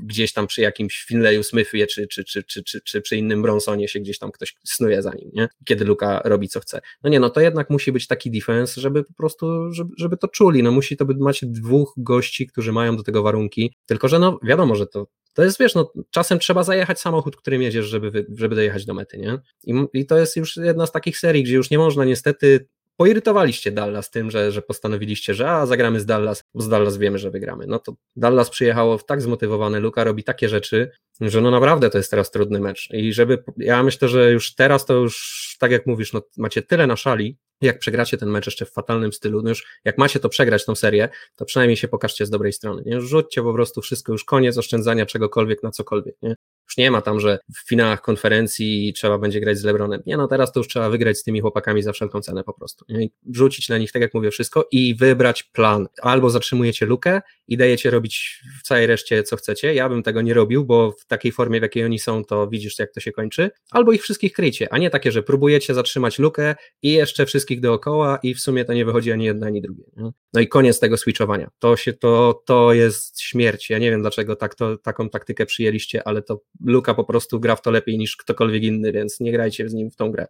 gdzieś tam przy jakimś Finleyu Smithie czy, czy, czy, czy, czy, czy przy innym Bronsonie się gdzieś tam ktoś snuje za nim, nie? Kiedy Luka robi co chce. No nie, no to jednak musi być taki defense, żeby po prostu, żeby, żeby to czuli, no musi to być, macie dwóch gości, którzy mają do tego warunki, tylko że no wiadomo, że to to jest, wiesz, no, czasem trzeba zajechać samochód, którym jedziesz, żeby, żeby dojechać do mety, nie? I, I to jest już jedna z takich serii, gdzie już nie można niestety poirytowaliście Dallas tym, że, że postanowiliście, że a zagramy z Dallas, bo z Dallas wiemy, że wygramy. No to Dallas przyjechało tak zmotywowane, Luka robi takie rzeczy, że no naprawdę to jest teraz trudny mecz i żeby, ja myślę, że już teraz to już, tak jak mówisz, no macie tyle na szali, jak przegracie ten mecz jeszcze w fatalnym stylu, no już jak macie to przegrać tą serię, to przynajmniej się pokażcie z dobrej strony, nie? Rzućcie po prostu wszystko, już koniec oszczędzania czegokolwiek na cokolwiek, nie? Już nie ma tam, że w finałach konferencji trzeba będzie grać z Lebronem. Nie, no teraz to już trzeba wygrać z tymi chłopakami za wszelką cenę po prostu. Wrzucić na nich, tak jak mówię, wszystko i wybrać plan. Albo zatrzymujecie lukę i dajecie robić w całej reszcie co chcecie. Ja bym tego nie robił, bo w takiej formie, w jakiej oni są, to widzisz, jak to się kończy. Albo ich wszystkich kryjcie, a nie takie, że próbujecie zatrzymać lukę i jeszcze wszystkich dookoła i w sumie to nie wychodzi ani jedno, ani drugie. Nie? No i koniec tego switchowania. To się, to, to jest śmierć. Ja nie wiem, dlaczego tak to, taką taktykę przyjęliście, ale to Luka po prostu gra w to lepiej niż ktokolwiek inny, więc nie grajcie z nim w tą grę.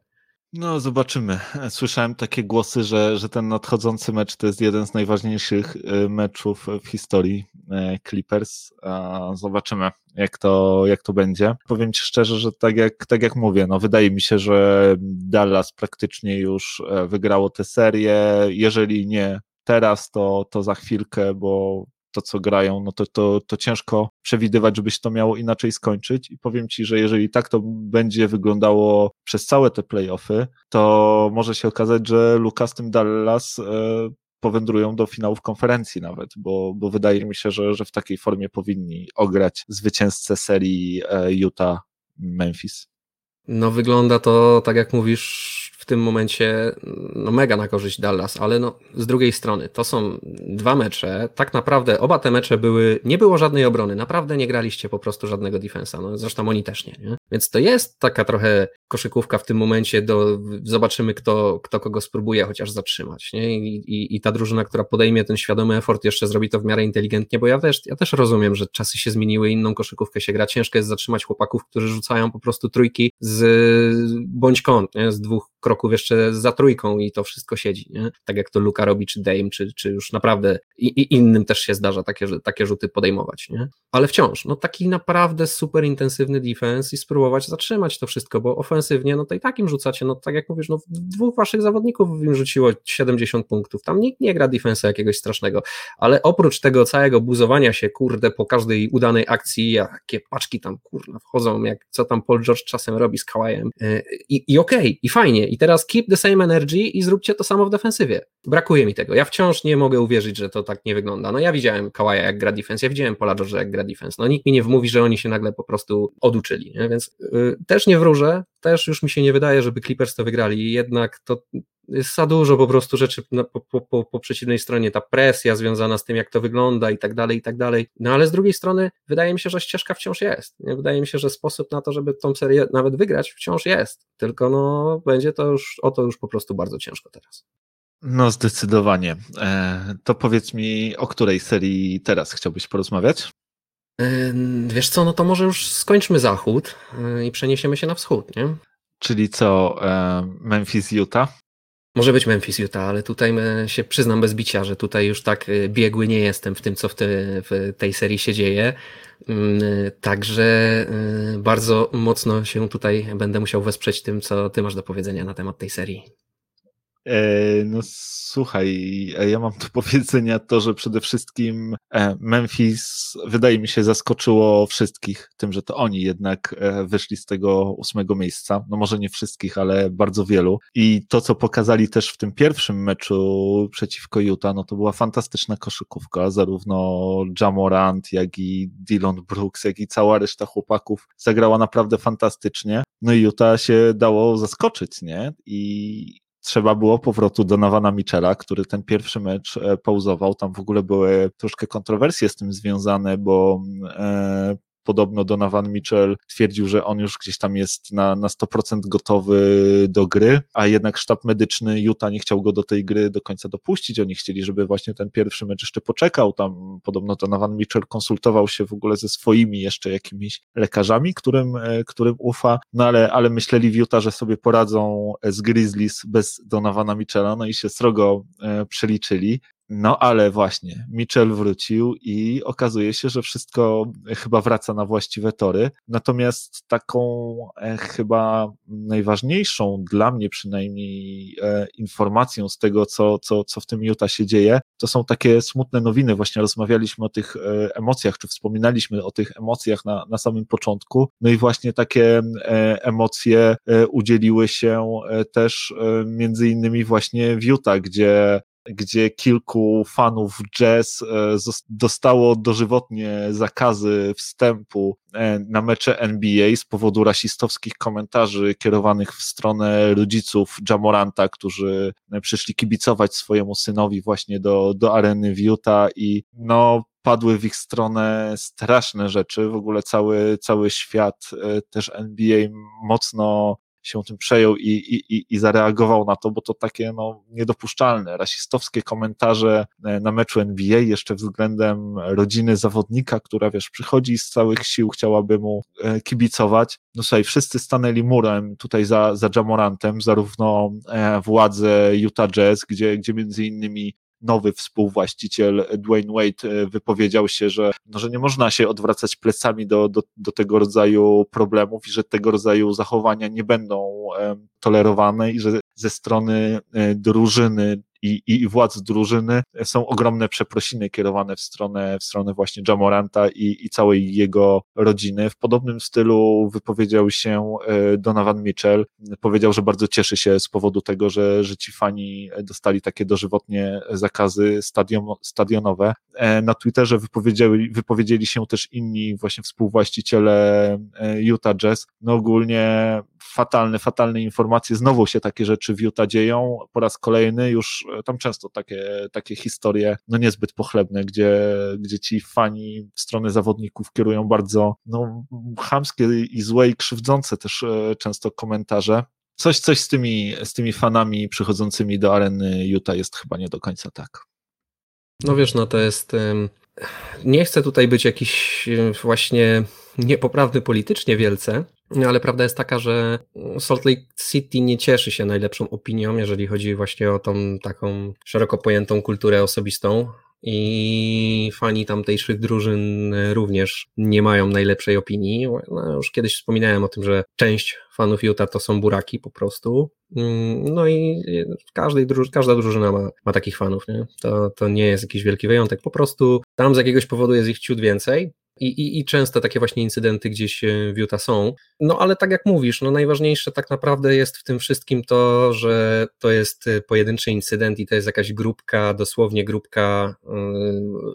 No, zobaczymy. Słyszałem takie głosy, że, że ten nadchodzący mecz to jest jeden z najważniejszych y, meczów w historii y, Clippers. Zobaczymy, jak to, jak to będzie. Powiem Ci szczerze, że tak jak, tak jak mówię, no wydaje mi się, że Dallas praktycznie już e, wygrało tę serię. Jeżeli nie teraz, to, to za chwilkę, bo to, co grają, no to, to, to ciężko przewidywać, żeby się to miało inaczej skończyć. I powiem Ci, że jeżeli tak to będzie wyglądało przez całe te playoffy, to może się okazać, że Lukas z tym Dallas e, powędrują do finałów konferencji nawet, bo, bo wydaje mi się, że, że w takiej formie powinni ograć zwycięzcę serii e, Utah-Memphis. No wygląda to, tak jak mówisz, w tym momencie no mega na korzyść Dallas, ale no z drugiej strony to są dwa mecze, tak naprawdę oba te mecze były, nie było żadnej obrony, naprawdę nie graliście po prostu żadnego defensa, no zresztą oni też nie, nie? Więc to jest taka trochę koszykówka w tym momencie do, zobaczymy kto, kto kogo spróbuje chociaż zatrzymać, nie? I, i, I ta drużyna, która podejmie ten świadomy effort jeszcze zrobi to w miarę inteligentnie, bo ja też, ja też rozumiem, że czasy się zmieniły, inną koszykówkę się gra, ciężko jest zatrzymać chłopaków, którzy rzucają po prostu trójki z bądź kąt, nie? z dwóch kroków jeszcze za trójką i to wszystko siedzi, nie? Tak jak to Luka robi, czy Dame, czy, czy już naprawdę i, i innym też się zdarza takie, takie rzuty podejmować, nie? Ale wciąż, no taki naprawdę super intensywny defense i spróbować zatrzymać to wszystko, bo ofensywnie, no to i tak im rzucacie, no tak jak mówisz, no dwóch waszych zawodników im rzuciło 70 punktów, tam nikt nie gra defensa jakiegoś strasznego, ale oprócz tego całego buzowania się, kurde, po każdej udanej akcji, jakie paczki tam, kurna, wchodzą, jak co tam Paul George czasem robi z Kawajem y, i, i okej, okay, i fajnie, i teraz keep the same energy i zróbcie to samo w defensywie. Brakuje mi tego. Ja wciąż nie mogę uwierzyć, że to tak nie wygląda. No ja widziałem Kawaja jak gra defense, ja widziałem Pola George'a jak gra defense. No nikt mi nie wmówi, że oni się nagle po prostu oduczyli, nie? więc yy, też nie wróżę, też już mi się nie wydaje, żeby Clippers to wygrali, jednak to jest za dużo po prostu rzeczy po, po, po, po, przeciwnej stronie, ta presja związana z tym, jak to wygląda i tak dalej, i tak dalej. No ale z drugiej strony wydaje mi się, że ścieżka wciąż jest. Wydaje mi się, że sposób na to, żeby tą serię nawet wygrać wciąż jest. Tylko no będzie to już, o to już po prostu bardzo ciężko teraz. No zdecydowanie. E, to powiedz mi, o której serii teraz chciałbyś porozmawiać? E, wiesz co, no to może już skończmy zachód e, i przeniesiemy się na wschód, nie? Czyli co, Memphis, Utah? Może być Memphis, Utah, ale tutaj się przyznam bez bicia, że tutaj już tak y, biegły nie jestem w tym, co w, te, w tej serii się dzieje. Mm, także y, bardzo mocno się tutaj będę musiał wesprzeć tym, co ty masz do powiedzenia na temat tej serii. E, no słuchaj, e, ja mam do powiedzenia to, że przede wszystkim e, Memphis wydaje mi się zaskoczyło wszystkich tym, że to oni jednak wyszli z tego ósmego miejsca. No może nie wszystkich, ale bardzo wielu. I to, co pokazali też w tym pierwszym meczu przeciwko Utah, no to była fantastyczna koszykówka. Zarówno Jamorant, jak i Dylan Brooks, jak i cała reszta chłopaków zagrała naprawdę fantastycznie. No i Utah się dało zaskoczyć, nie? I, trzeba było powrotu do Nawana Michela, który ten pierwszy mecz e, pauzował. Tam w ogóle były troszkę kontrowersje z tym związane, bo e, podobno Donovan Mitchell twierdził, że on już gdzieś tam jest na, na 100% gotowy do gry, a jednak sztab medyczny Utah nie chciał go do tej gry do końca dopuścić. Oni chcieli, żeby właśnie ten pierwszy mecz jeszcze poczekał. Tam podobno Donovan Mitchell konsultował się w ogóle ze swoimi jeszcze jakimiś lekarzami, którym, e, którym ufa, no ale, ale myśleli w Utah, że sobie poradzą z Grizzlies bez Donovana Mitchella, no i się srogo e, przeliczyli. No ale właśnie, Mitchell wrócił i okazuje się, że wszystko chyba wraca na właściwe tory. Natomiast taką e, chyba najważniejszą dla mnie przynajmniej e, informacją z tego, co, co, co w tym Utah się dzieje, to są takie smutne nowiny. Właśnie rozmawialiśmy o tych e, emocjach, czy wspominaliśmy o tych emocjach na, na samym początku. No i właśnie takie emocje udzieliły się też między innymi właśnie w Utah, gdzie gdzie kilku fanów jazz e, dostało dożywotnie zakazy wstępu e, na mecze NBA z powodu rasistowskich komentarzy kierowanych w stronę rodziców Jamoranta, którzy e, przyszli kibicować swojemu synowi właśnie do, do areny w Utah i no padły w ich stronę straszne rzeczy. W ogóle cały, cały świat też NBA mocno się tym przejął i, i, i zareagował na to, bo to takie no, niedopuszczalne, rasistowskie komentarze e, na meczu NBA jeszcze względem rodziny zawodnika, która wiesz, przychodzi z całych sił, chciałaby mu e, kibicować. No słuchaj, wszyscy stanęli murem tutaj za, za Jamorantem, zarówno władze Utah Jazz, gdzie, gdzie między innymi nowy współwłaściciel Dwayne Wade e, wypowiedział się, że, no, że nie można się odwracać plecami do, do, do tego rodzaju problemów i że tego rodzaju zachowania nie będą tolerowane i że ze strony e, drużyny i, i władz drużyny są ogromne przeprosiny kierowane w stronę, w stronę właśnie Jamoranta i, i całej jego rodziny. W podobnym stylu wypowiedział się e, Donovan Mitchell. Powiedział, że bardzo cieszy się z powodu tego, że, że ci fani dostali takie dożywotnie zakazy stadion, stadionowe. E, na Twitterze wypowiedzieli, wypowiedzieli się też inni właśnie współwłaściciele Utah Jazz. No ogólnie fatalne, fatalne informacje. Znowu się takie rzeczy w Utah dzieją. Po raz kolejny już e, tam często takie, takie historie, no niezbyt pochlebne, gdzie, gdzie ci fani w stronę zawodników kierują bardzo, no, chamskie i złe i krzywdzące też e, często komentarze. Coś, coś z tymi, z tymi fanami przychodzącymi do areny Utah jest chyba nie do końca tak. No wiesz, no to jest. Nie chcę tutaj być jakiś właśnie niepoprawny politycznie wielce, ale prawda jest taka, że Salt Lake City nie cieszy się najlepszą opinią, jeżeli chodzi właśnie o tą taką szeroko pojętą kulturę osobistą. I fani tamtejszych drużyn również nie mają najlepszej opinii. No, już kiedyś wspominałem o tym, że część fanów Utah to są buraki po prostu. Mm, no i każdej druż każda drużyna ma, ma takich fanów. Nie? To, to nie jest jakiś wielki wyjątek. Po prostu tam z jakiegoś powodu jest ich ciut więcej. I, i, I często takie właśnie incydenty gdzieś e, w Utah są. No ale tak jak mówisz, no najważniejsze tak naprawdę jest w tym wszystkim to, że to jest e, pojedynczy incydent i to jest jakaś grupka, dosłownie grupka y,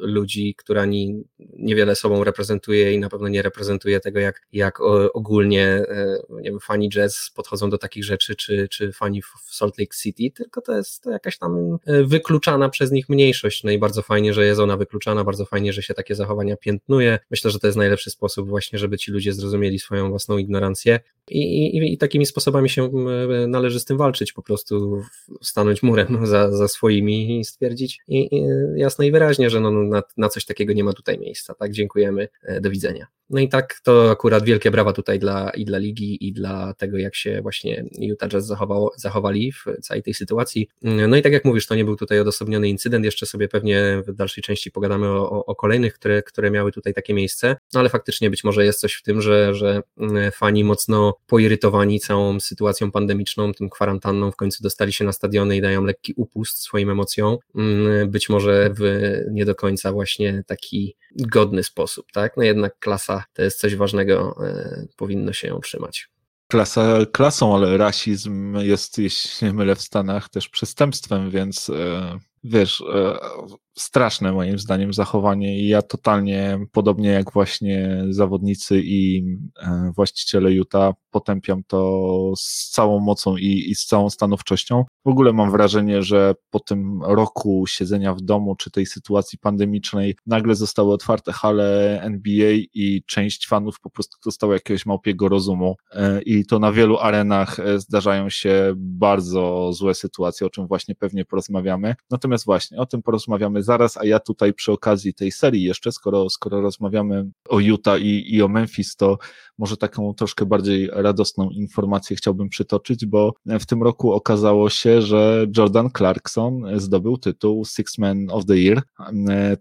ludzi, która ni, niewiele sobą reprezentuje i na pewno nie reprezentuje tego, jak, jak ogólnie y, nie wiem, fani jazz podchodzą do takich rzeczy, czy, czy fani w Salt Lake City, tylko to jest jakaś tam wykluczana przez nich mniejszość. No i bardzo fajnie, że jest ona wykluczana, bardzo fajnie, że się takie zachowania piętnuje Myślę, że to jest najlepszy sposób właśnie, żeby ci ludzie zrozumieli swoją własną ignorancję i, i, i takimi sposobami się należy z tym walczyć, po prostu stanąć murem za, za swoimi i stwierdzić i, i jasno i wyraźnie, że no, na, na coś takiego nie ma tutaj miejsca, tak, dziękujemy, e, do widzenia. No i tak to akurat wielkie brawa tutaj dla, i dla ligi, i dla tego, jak się właśnie Utah Jazz zachowało, zachowali w całej tej sytuacji. No i tak jak mówisz, to nie był tutaj odosobniony incydent, jeszcze sobie pewnie w dalszej części pogadamy o, o, o kolejnych, które, które miały tutaj takie miejsce, no ale faktycznie być może jest coś w tym, że, że mm, fani mocno poirytowani całą sytuacją pandemiczną, tym kwarantanną, w końcu dostali się na stadiony i dają lekki upust swoim emocjom, mm, być może w nie do końca właśnie taki godny sposób, tak? No jednak klasa to jest coś ważnego, e, powinno się ją trzymać. Klasa klasą, ale rasizm jest, jeśli nie mylę, w Stanach też przestępstwem, więc e, wiesz, e, straszne moim zdaniem zachowanie i ja totalnie, podobnie jak właśnie zawodnicy i e, właściciele Utah, potępiam to z całą mocą i, i z całą stanowczością. W ogóle mam wrażenie, że po tym roku siedzenia w domu, czy tej sytuacji pandemicznej, nagle zostały otwarte hale NBA i część fanów po prostu dostała jakiegoś małpiego rozumu e, i to na wielu arenach zdarzają się bardzo złe sytuacje, o czym właśnie pewnie porozmawiamy. Natomiast właśnie, o tym porozmawiamy zaraz, a ja tutaj przy okazji tej serii jeszcze, skoro, skoro rozmawiamy o Utah i, i o Memphis, to może taką troszkę bardziej radosną informację chciałbym przytoczyć, bo w tym roku okazało się, że Jordan Clarkson zdobył tytuł Six Man of the Year,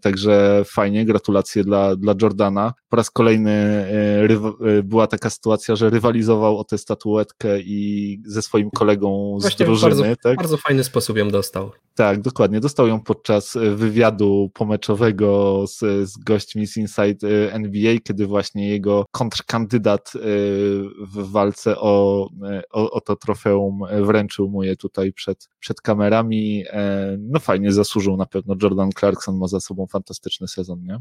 także fajnie, gratulacje dla, dla Jordana. Po raz kolejny e, e, była taka sytuacja, że rywalizował o tę statuetkę i ze swoim kolegą z Właśnie drużyny. Bardzo, tak? bardzo fajny sposób ją dostał. Tak, dokładnie. Dostał ją podczas wywiadu pomeczowego z, z gośćmi z Inside e, NBA, kiedy właśnie jego kontrkandydat e, w walce o, e, o, o to trofeum wręczył mu je tutaj przed, przed kamerami. No fajnie, zasłużył na pewno. Jordan Clarkson ma za sobą fantastyczny sezon, nie?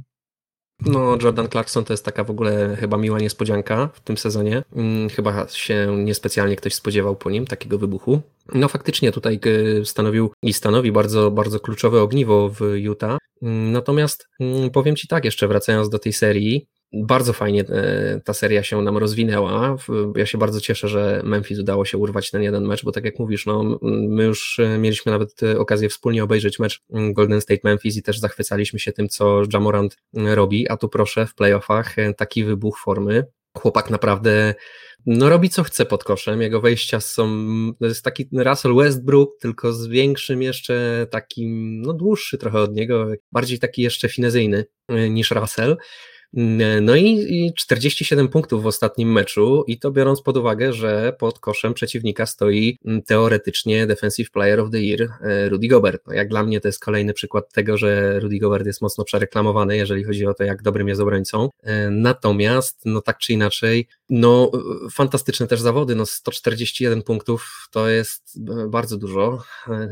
No, Jordan Clarkson to jest taka w ogóle chyba miła niespodzianka w tym sezonie. Hmm, chyba się niespecjalnie ktoś spodziewał po nim takiego wybuchu. No faktycznie tutaj e, stanowił i stanowi bardzo, bardzo kluczowe ogniwo w Utah. Mm, natomiast mm, powiem Ci tak, jeszcze wracając do tej serii, bardzo fajnie e, ta seria się nam rozwinęła. Ja się bardzo cieszę, że Memphis udało się urwać ten jeden mecz, bo tak jak mówisz, no, my już e, mieliśmy nawet e, okazję wspólnie obejrzeć mecz Golden State Memphis i też zachwycaliśmy się tym, co Jamorant robi, a tu proszę w playoffach taki wybuch formy. Chłopak naprawdę no robi co chce pod koszem, jego wejścia są, to jest taki Russell Westbrook, tylko z większym jeszcze takim, no dłuższy trochę od niego, bardziej taki jeszcze finezyjny niż Russell, no i, 47 punktów w ostatnim meczu i to biorąc pod uwagę, że pod koszem przeciwnika stoi mm, teoretycznie Defensive Player of the Year e, Rudy Gobert. No jak dla mnie to jest kolejny przykład tego, że Rudy Gobert jest mocno przereklamowany, jeżeli chodzi o to, jak dobrym jest obrońcą. E, natomiast, no tak czy inaczej, no fantastyczne też zawody, no 141 punktów to jest e, bardzo dużo,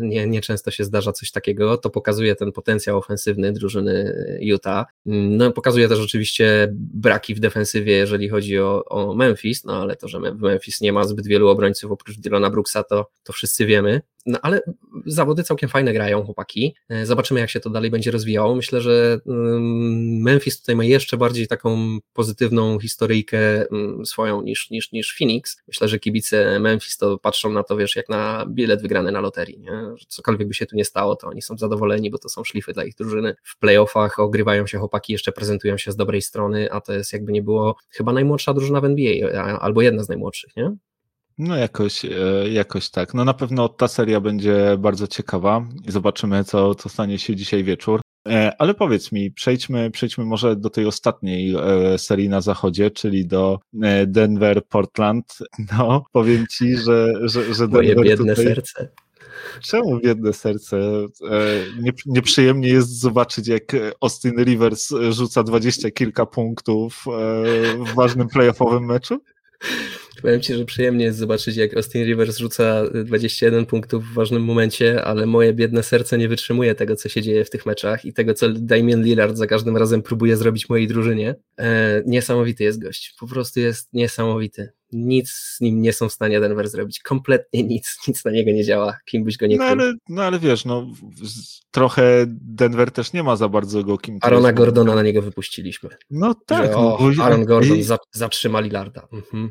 nie, nie często się zdarza coś takiego, to pokazuje ten potencjał ofensywny drużyny Utah, no pokazuje też oczywiście oczywiście braki w defensywie, jeżeli chodzi o, o Memphis, no ale to, że Memphis nie ma zbyt wielu obrońców oprócz Dylana Brooksa, to, to wszyscy wiemy. No ale zawody całkiem fajne grają chłopaki. E, zobaczymy, jak się to dalej będzie rozwijało. Myślę, że Memphis tutaj ma jeszcze bardziej taką pozytywną historyjkę swoją niż, niż, niż Phoenix. Myślę, że kibice Memphis to patrzą na to, wiesz, jak na bilet wygrany na loterii. Nie? Że cokolwiek by się tu nie stało, to oni są zadowoleni, bo to są szlify dla ich drużyny. W playoffach ogrywają się chłopaki, jeszcze prezentują się z dobrej strony, a to jest jakby nie było chyba najmłodsza drużyna w NBA, albo jedna z najmłodszych, nie? No jakoś, e, jakoś tak. No na pewno ta seria będzie bardzo ciekawa i zobaczymy, co, co stanie się dzisiaj wieczór. E, ale powiedz mi, przejdźmy, przejdźmy może do tej ostatniej e, serii na zachodzie, czyli do Denver, Portland. No, powiem ci, że, że, że Moje Denver biedne tutaj... serce. Czemu biedne serce? Nieprzyjemnie jest zobaczyć, jak Austin Rivers rzuca dwadzieścia kilka punktów w ważnym playoffowym meczu? Powiem Ci, że przyjemnie jest zobaczyć, jak Austin Rivers rzuca 21 punktów w ważnym momencie, ale moje biedne serce nie wytrzymuje tego, co się dzieje w tych meczach i tego, co Damian Lillard za każdym razem próbuje zrobić mojej drużynie. E, niesamowity jest gość, po prostu jest niesamowity. Nic z nim nie są w stanie Denver zrobić, kompletnie nic, nic na niego nie działa, kim byś go nie no ale, no ale wiesz, no trochę Denver też nie ma za bardzo go kim. Arona Gordona na niego wypuściliśmy. No tak. Że, no, Aaron Gordon i... zatrzyma Lillarda. Mhm.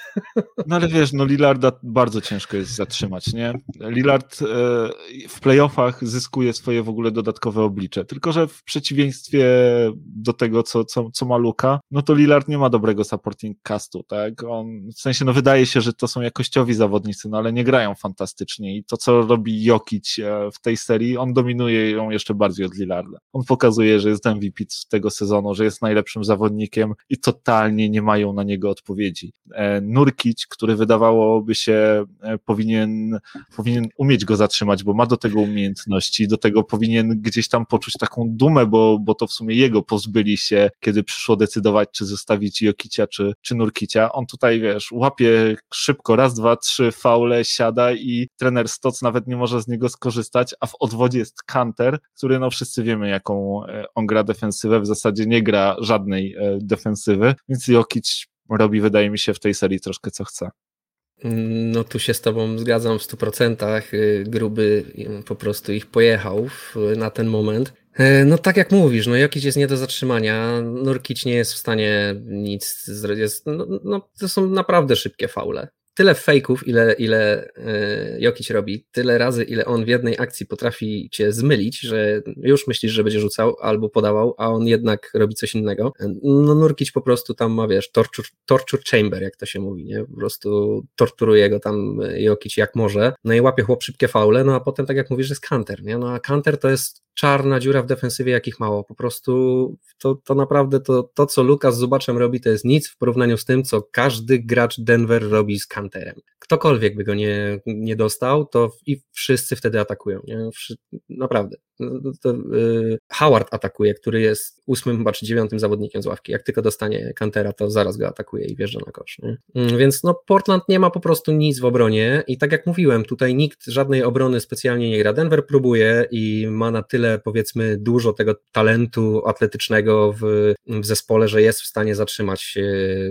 No ale wiesz, no Lillarda bardzo ciężko jest zatrzymać, nie? Lillard e, w playoffach zyskuje swoje w ogóle dodatkowe oblicze, tylko że w przeciwieństwie do tego, co, co, co ma Luka, no to Lillard nie ma dobrego supporting castu, tak? On, w sensie, no wydaje się, że to są jakościowi zawodnicy, no ale nie grają fantastycznie i to, co robi Jokic e, w tej serii, on dominuje ją jeszcze bardziej od Lillarda. On pokazuje, że jest MVP tego sezonu, że jest najlepszym zawodnikiem i totalnie nie mają na niego odpowiedzi. E, Nurkic, który wydawałoby się e, powinien, powinien umieć go zatrzymać, bo ma do tego umiejętności, do tego powinien gdzieś tam poczuć taką dumę, bo, bo to w sumie jego pozbyli się, kiedy przyszło decydować, czy zostawić Jokicia, czy, czy Nurkicia. On tutaj, wiesz, łapie szybko, raz, dwa, trzy faule, siada i trener Stoc nawet nie może z niego skorzystać, a w odwodzie jest Kanter, który no wszyscy wiemy, jaką e, on gra defensywę, w zasadzie nie gra żadnej e, defensywy, więc Jokic robi, wydaje mi się, w tej serii troszkę co chce. No tu się z Tobą zgadzam w 100%. Y, gruby po prostu ich pojechał na ten moment. E, no tak jak mówisz, no jakiś jest nie do zatrzymania. Nurkic nie jest w stanie nic zrobić. No, no, to są naprawdę szybkie faule tyle fejków, ile, ile e, Jokic robi, tyle razy, ile on w jednej akcji potrafi cię zmylić, że już myślisz, że będzie rzucał albo podawał, a on jednak robi coś innego. No Nurkic po prostu tam ma, wiesz, torture, torture chamber, jak to się mówi, nie? Po prostu torturuje go tam Jokic jak może, no i łapie chłop szybkie faule, no a potem, tak jak mówisz, jest counter, nie? No a counter to jest czarna dziura w defensywie, jakich mało. Po prostu to, to naprawdę to, to, co Lukas z Zubaczem robi, to jest nic w porównaniu z tym, co każdy gracz Denver robi z Kanterem. Ktokolwiek by go nie, nie dostał, to i wszyscy wtedy atakują. Nie? Naprawdę. To, yy, Howard atakuje, który jest ósmym chyba czy dziewiątym zawodnikiem z ławki. Jak tylko dostanie Kantera, to zaraz go atakuje i wjeżdża na kosz. Nie? Yy, więc no, Portland nie ma po prostu nic w obronie i tak jak mówiłem, tutaj nikt żadnej obrony specjalnie nie gra. Denver próbuje i ma na tyle powiedzmy dużo tego talentu atletycznego w, w zespole, że jest w stanie zatrzymać e,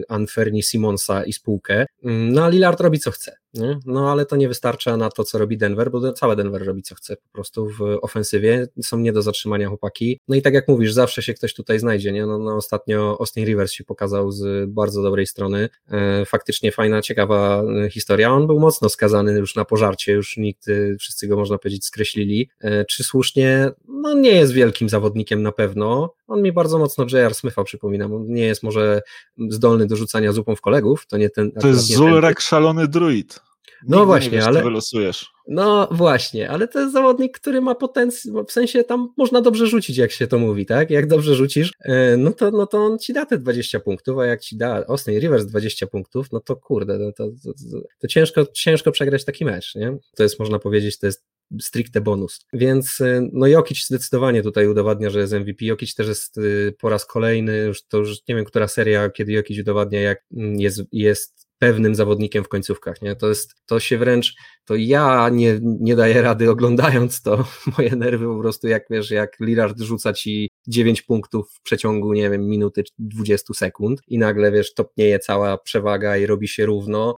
Anferni Simonsa i spółkę. Mm, no a Lillard robi co chce. Nie? No ale to nie wystarcza na to, co robi Denver, bo całe Denver robi co chce po prostu w ofensywie. Są nie do zatrzymania chłopaki. No i tak jak mówisz, zawsze się ktoś tutaj znajdzie. Nie? No, no ostatnio Austin Rivers się pokazał z bardzo dobrej strony. E, faktycznie fajna, ciekawa e, historia. On był mocno skazany już na pożarcie, już nikt, e, wszyscy go można powiedzieć skreślili. Czy słusznie? No nie jest wielkim zawodnikiem na pewno. On mi bardzo mocno J.R. Smitha przypomina. On nie jest może zdolny do rzucania zupą w kolegów. To nie ten. To jest Zulrek szalony druid. No Nigdy właśnie, wiesz, ale. Wylosujesz. No właśnie, ale to jest zawodnik, który ma potencjał, w sensie tam można dobrze rzucić, jak się to mówi, tak? Jak dobrze rzucisz, e, no to, no to on ci da te 20 punktów, a jak ci da Austin Rivers 20 punktów, no to kurde, no to, to, to, to ciężko, ciężko przegrać taki mecz, nie? To jest, można powiedzieć, to jest stricte bonus. Więc e, no Jokic zdecydowanie tutaj udowadnia, że jest MVP. Jokic też jest e, po raz kolejny, już to już nie wiem, która seria, kiedy Jokic udowadnia, jak mm, jest, jest pewnym zawodnikiem w końcówkach, nie? To jest, to się wręcz, to ja nie, nie daję rady oglądając to, moje nerwy po prostu jak wiesz, jak Lillard rzuca ci 9 punktów w przeciągu, nie wiem, minuty 20 sekund i nagle wiesz, topnieje cała przewaga i robi się równo,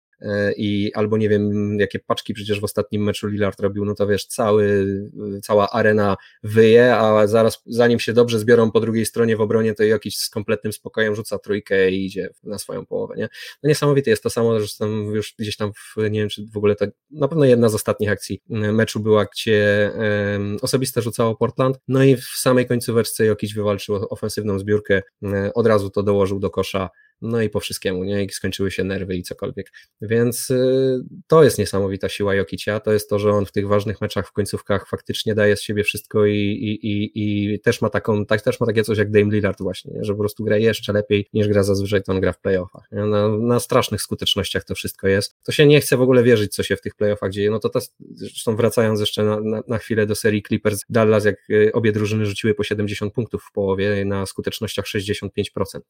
i albo nie wiem, jakie paczki przecież w ostatnim meczu Lillard robił, no to wiesz, cały, cała arena wyje, a zaraz zanim się dobrze zbiorą po drugiej stronie w obronie, to jakiś z kompletnym spokojem rzuca trójkę i idzie na swoją połowę, nie? No niesamowite jest to samo, że tam już gdzieś tam, w, nie wiem, czy w ogóle to, na pewno jedna z ostatnich akcji meczu była, gdzie um, osobiste rzucało Portland, no i w samej końcóweczce Jokic wywalczył ofensywną zbiórkę, um, od razu to dołożył do kosza, no i po wszystkiemu, nie? I skończyły się nerwy i cokolwiek. Więc y, to jest niesamowita siła Jokicia, to jest to, że on w tych ważnych meczach, w końcówkach faktycznie daje z siebie wszystko i, i, i, i też ma taką, tak, też ma takie coś jak Dame Lillard właśnie, że po prostu gra jeszcze lepiej niż gra zazwyczaj, to on gra w playoffach. Na, na strasznych skutecznościach to wszystko jest. To się nie chce w ogóle wierzyć, co się w tych playoffach dzieje. No to, to zresztą wracając jeszcze na, na, na chwilę do serii Clippers Dallas, jak y, obie drużyny rzuciły po 70 punktów w połowie na skutecznościach 65%,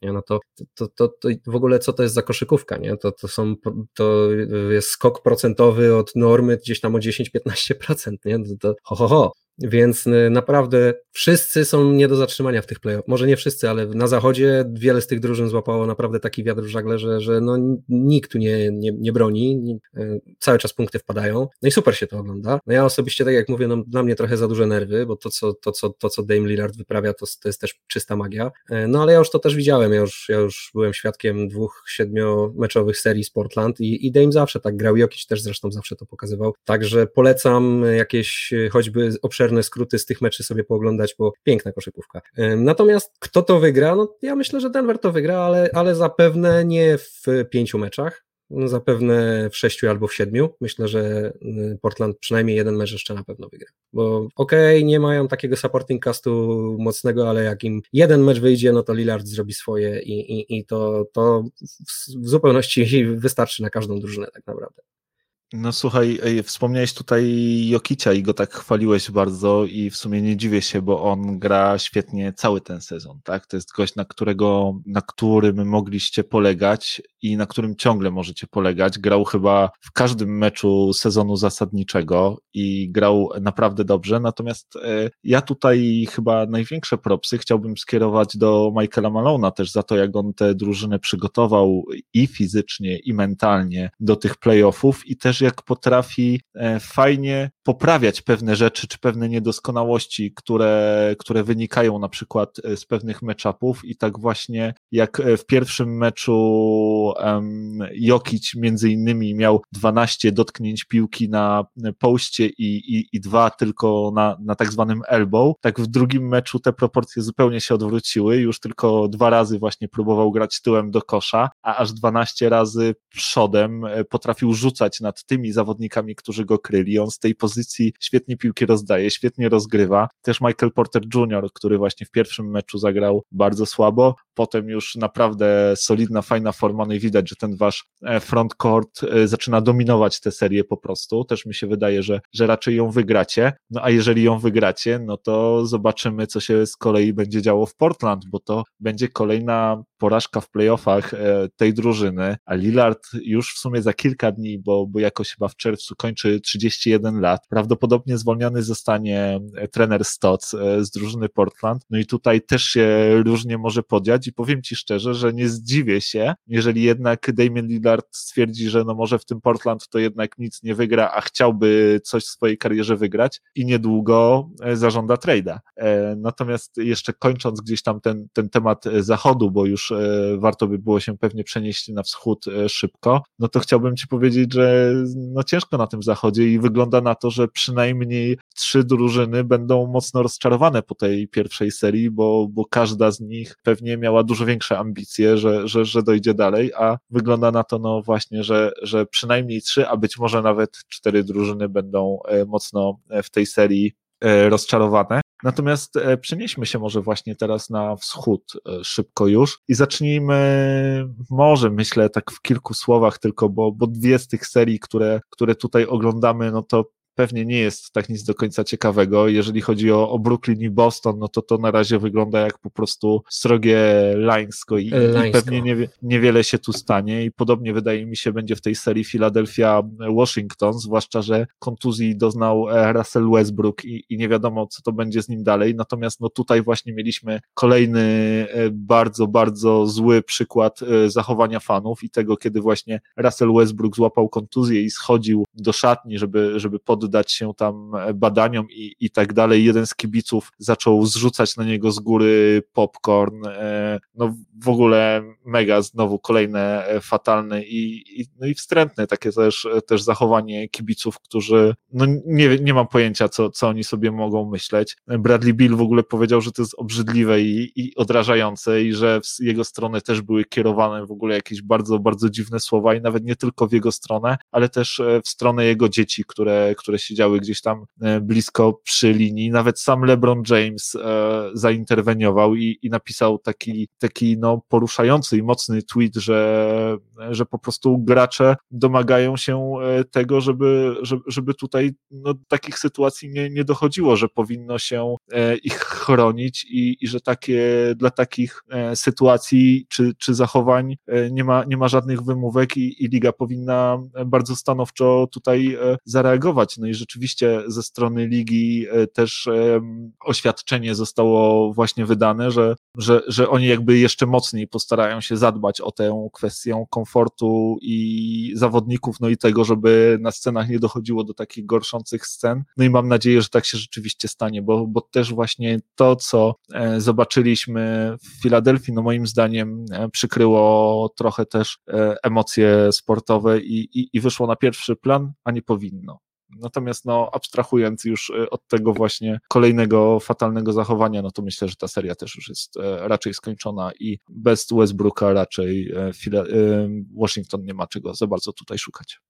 nie? No to, to, to, to w ogóle co to jest za koszykówka, nie? To, to są, to jest skok procentowy od normy gdzieś tam o 10-15%, nie? To, to ho, ho, ho. Więc y, naprawdę wszyscy są nie do zatrzymania w tych playoffach. Może nie wszyscy, ale na zachodzie wiele z tych drużyn złapało naprawdę taki wiatr w żagle, że, że no, nikt tu nie, nie, nie broni, y, cały czas punkty wpadają. No i super się to ogląda. No ja osobiście, tak jak mówię, no, dla mnie trochę za duże nerwy, bo to, co, to, co, to, co Dame Lillard wyprawia, to, to jest też czysta magia. Y, no ale ja już to też widziałem, ja już, ja już byłem świadkiem dwóch siedmiomeczowych serii z Portland i, i Dame zawsze tak grał, Jokic też zresztą zawsze to pokazywał. Także polecam jakieś choćby obszerne obszerne skróty z tych meczy sobie pooglądać, bo piękna koszykówka. Natomiast kto to wygra? No ja myślę, że Denver to wygra, ale, ale zapewne nie w pięciu meczach, no zapewne w sześciu albo w siedmiu. Myślę, że y, Portland przynajmniej jeden mecz jeszcze na pewno wygra. Bo okej, okay, nie mają takiego supporting castu mocnego, ale jak im jeden mecz wyjdzie, no to Lillard zrobi swoje i, i, i to, to w zupełności wystarczy na każdą drużynę tak naprawdę. No słuchaj, wspomniałeś tutaj Jokicia i go tak chwaliłeś bardzo i w sumie nie dziwię się, bo on gra świetnie cały ten sezon, tak? To jest gość, na którego, na którym mogliście polegać i na którym ciągle możecie polegać. Grał chyba w każdym meczu sezonu zasadniczego i grał naprawdę dobrze, natomiast e, ja tutaj chyba największe propsy chciałbym skierować do Michaela Malona też za to, jak on tę drużynę przygotował i fizycznie, i mentalnie do tych playoffów i też jak potrafi e, fajnie poprawiać pewne rzeczy, czy pewne niedoskonałości, które, które wynikają na przykład e, z pewnych meczapów i tak właśnie jak e, w pierwszym meczu um, Jokic między innymi miał 12 dotknięć piłki na poście i, i, i dwa tylko na, na tak zwanym elbow, tak w drugim meczu te proporcje zupełnie się odwróciły, już tylko dwa razy właśnie próbował grać tyłem do kosza, a aż 12 razy przodem potrafił rzucać nad tymi zawodnikami, którzy go kryli. On z tej pozycji świetnie piłki rozdaje, świetnie rozgrywa. Też Michael Porter Jr., który właśnie w pierwszym meczu zagrał bardzo słabo, potem już naprawdę solidna, fajna forma, no i widać, że ten wasz e, frontcourt e, zaczyna dominować tę serię po prostu. Też mi się wydaje, że, że raczej ją wygracie. No a jeżeli ją wygracie, no to zobaczymy, co się z kolei będzie działo w Portland, bo to będzie kolejna porażka w playoffach e, tej drużyny, a Lillard już w sumie za kilka dni, bo, bo jakoś chyba w czerwcu kończy 31 lat, prawdopodobnie zwolniony zostanie trener Stotts z drużyny Portland, no i tutaj też się różnie może podziać, i powiem ci szczerze, że nie zdziwię się, jeżeli jednak Damien Lillard stwierdzi, że no może w tym Portland to jednak nic nie wygra, a chciałby coś w swojej karierze wygrać i niedługo e, zażąda trade'a. E, natomiast jeszcze kończąc gdzieś tam ten, ten temat zachodu, bo już warto by było się pewnie przenieść na wschód szybko, no to chciałbym ci powiedzieć, że no ciężko na tym zachodzie i wygląda na to, że przynajmniej trzy drużyny będą mocno rozczarowane po tej pierwszej serii, bo, bo każda z nich pewnie miała dużo większe ambicje, że, że, że dojdzie dalej, a wygląda na to no właśnie, że, że przynajmniej trzy, a być może nawet cztery drużyny będą e, mocno w tej serii e, rozczarowane. Natomiast e, przenieśmy się może właśnie teraz na wschód szybko już i zacznijmy, może myślę tak w kilku słowach tylko, bo, bo dwie z tych serii, które, które tutaj oglądamy, no to pewnie nie jest tak nic do końca ciekawego. Jeżeli chodzi o, o Brooklyn i Boston, no to to na razie wygląda jak po prostu srogie Lańsko i, i pewnie nie, niewiele się tu stanie i podobnie wydaje mi się będzie w tej serii Philadelphia-Washington, zwłaszcza, że kontuzji doznał e, Russell Westbrook i, i nie wiadomo, co to będzie z nim dalej. Natomiast no tutaj właśnie mieliśmy kolejny e, bardzo, bardzo zły przykład e, zachowania fanów i tego, kiedy właśnie Russell Westbrook złapał kontuzję i schodził do szatni, żeby, żeby pod poddać się tam badaniom i, i tak dalej. Jeden z kibiców zaczął zrzucać na niego z góry popcorn. E, no w ogóle mega znowu kolejne e, fatalne i, i, no i wstrętne takie też, też zachowanie kibiców, którzy no nie, nie mam pojęcia, co, co oni sobie mogą myśleć. Bradley Bill w ogóle powiedział, że to jest obrzydliwe i, i odrażające i że w jego stronę też były kierowane w ogóle jakieś bardzo, bardzo dziwne słowa i nawet nie tylko w jego stronę, ale też e, w stronę jego dzieci, które, które siedziały gdzieś tam e, blisko przy linii. Nawet sam LeBron James e, zainterweniował i, i napisał taki, taki no, poruszający i mocny tweet, że, że po prostu gracze domagają się e, tego, żeby, żeby tutaj no, takich sytuacji nie, nie dochodziło, że powinno się ich chronić i, i że takie, dla takich sytuacji czy, czy zachowań nie ma, nie ma żadnych wymówek i, i liga powinna bardzo stanowczo tutaj zareagować. No i rzeczywiście ze strony ligi e, też oświadczenie zostało właśnie wydane, że, że, że oni jakby jeszcze mocniej postarają się zadbać o tę kwestię komfortu i zawodników, no i tego, żeby na scenach nie dochodziło do takich gorszących scen. No i mam nadzieję, że tak się rzeczywiście stanie, bo, bo też właśnie to, co e, zobaczyliśmy w Filadelfii, no moim zdaniem e, przykryło trochę też emocje sportowe i, i, i wyszło na pierwszy plan, a nie powinno. Natomiast no, abstrahując już e, od tego właśnie kolejnego fatalnego zachowania, no to myślę, że ta seria też już jest e, raczej skończona i bez Westbrooka raczej e, Washington nie ma czego za bardzo tutaj szukać.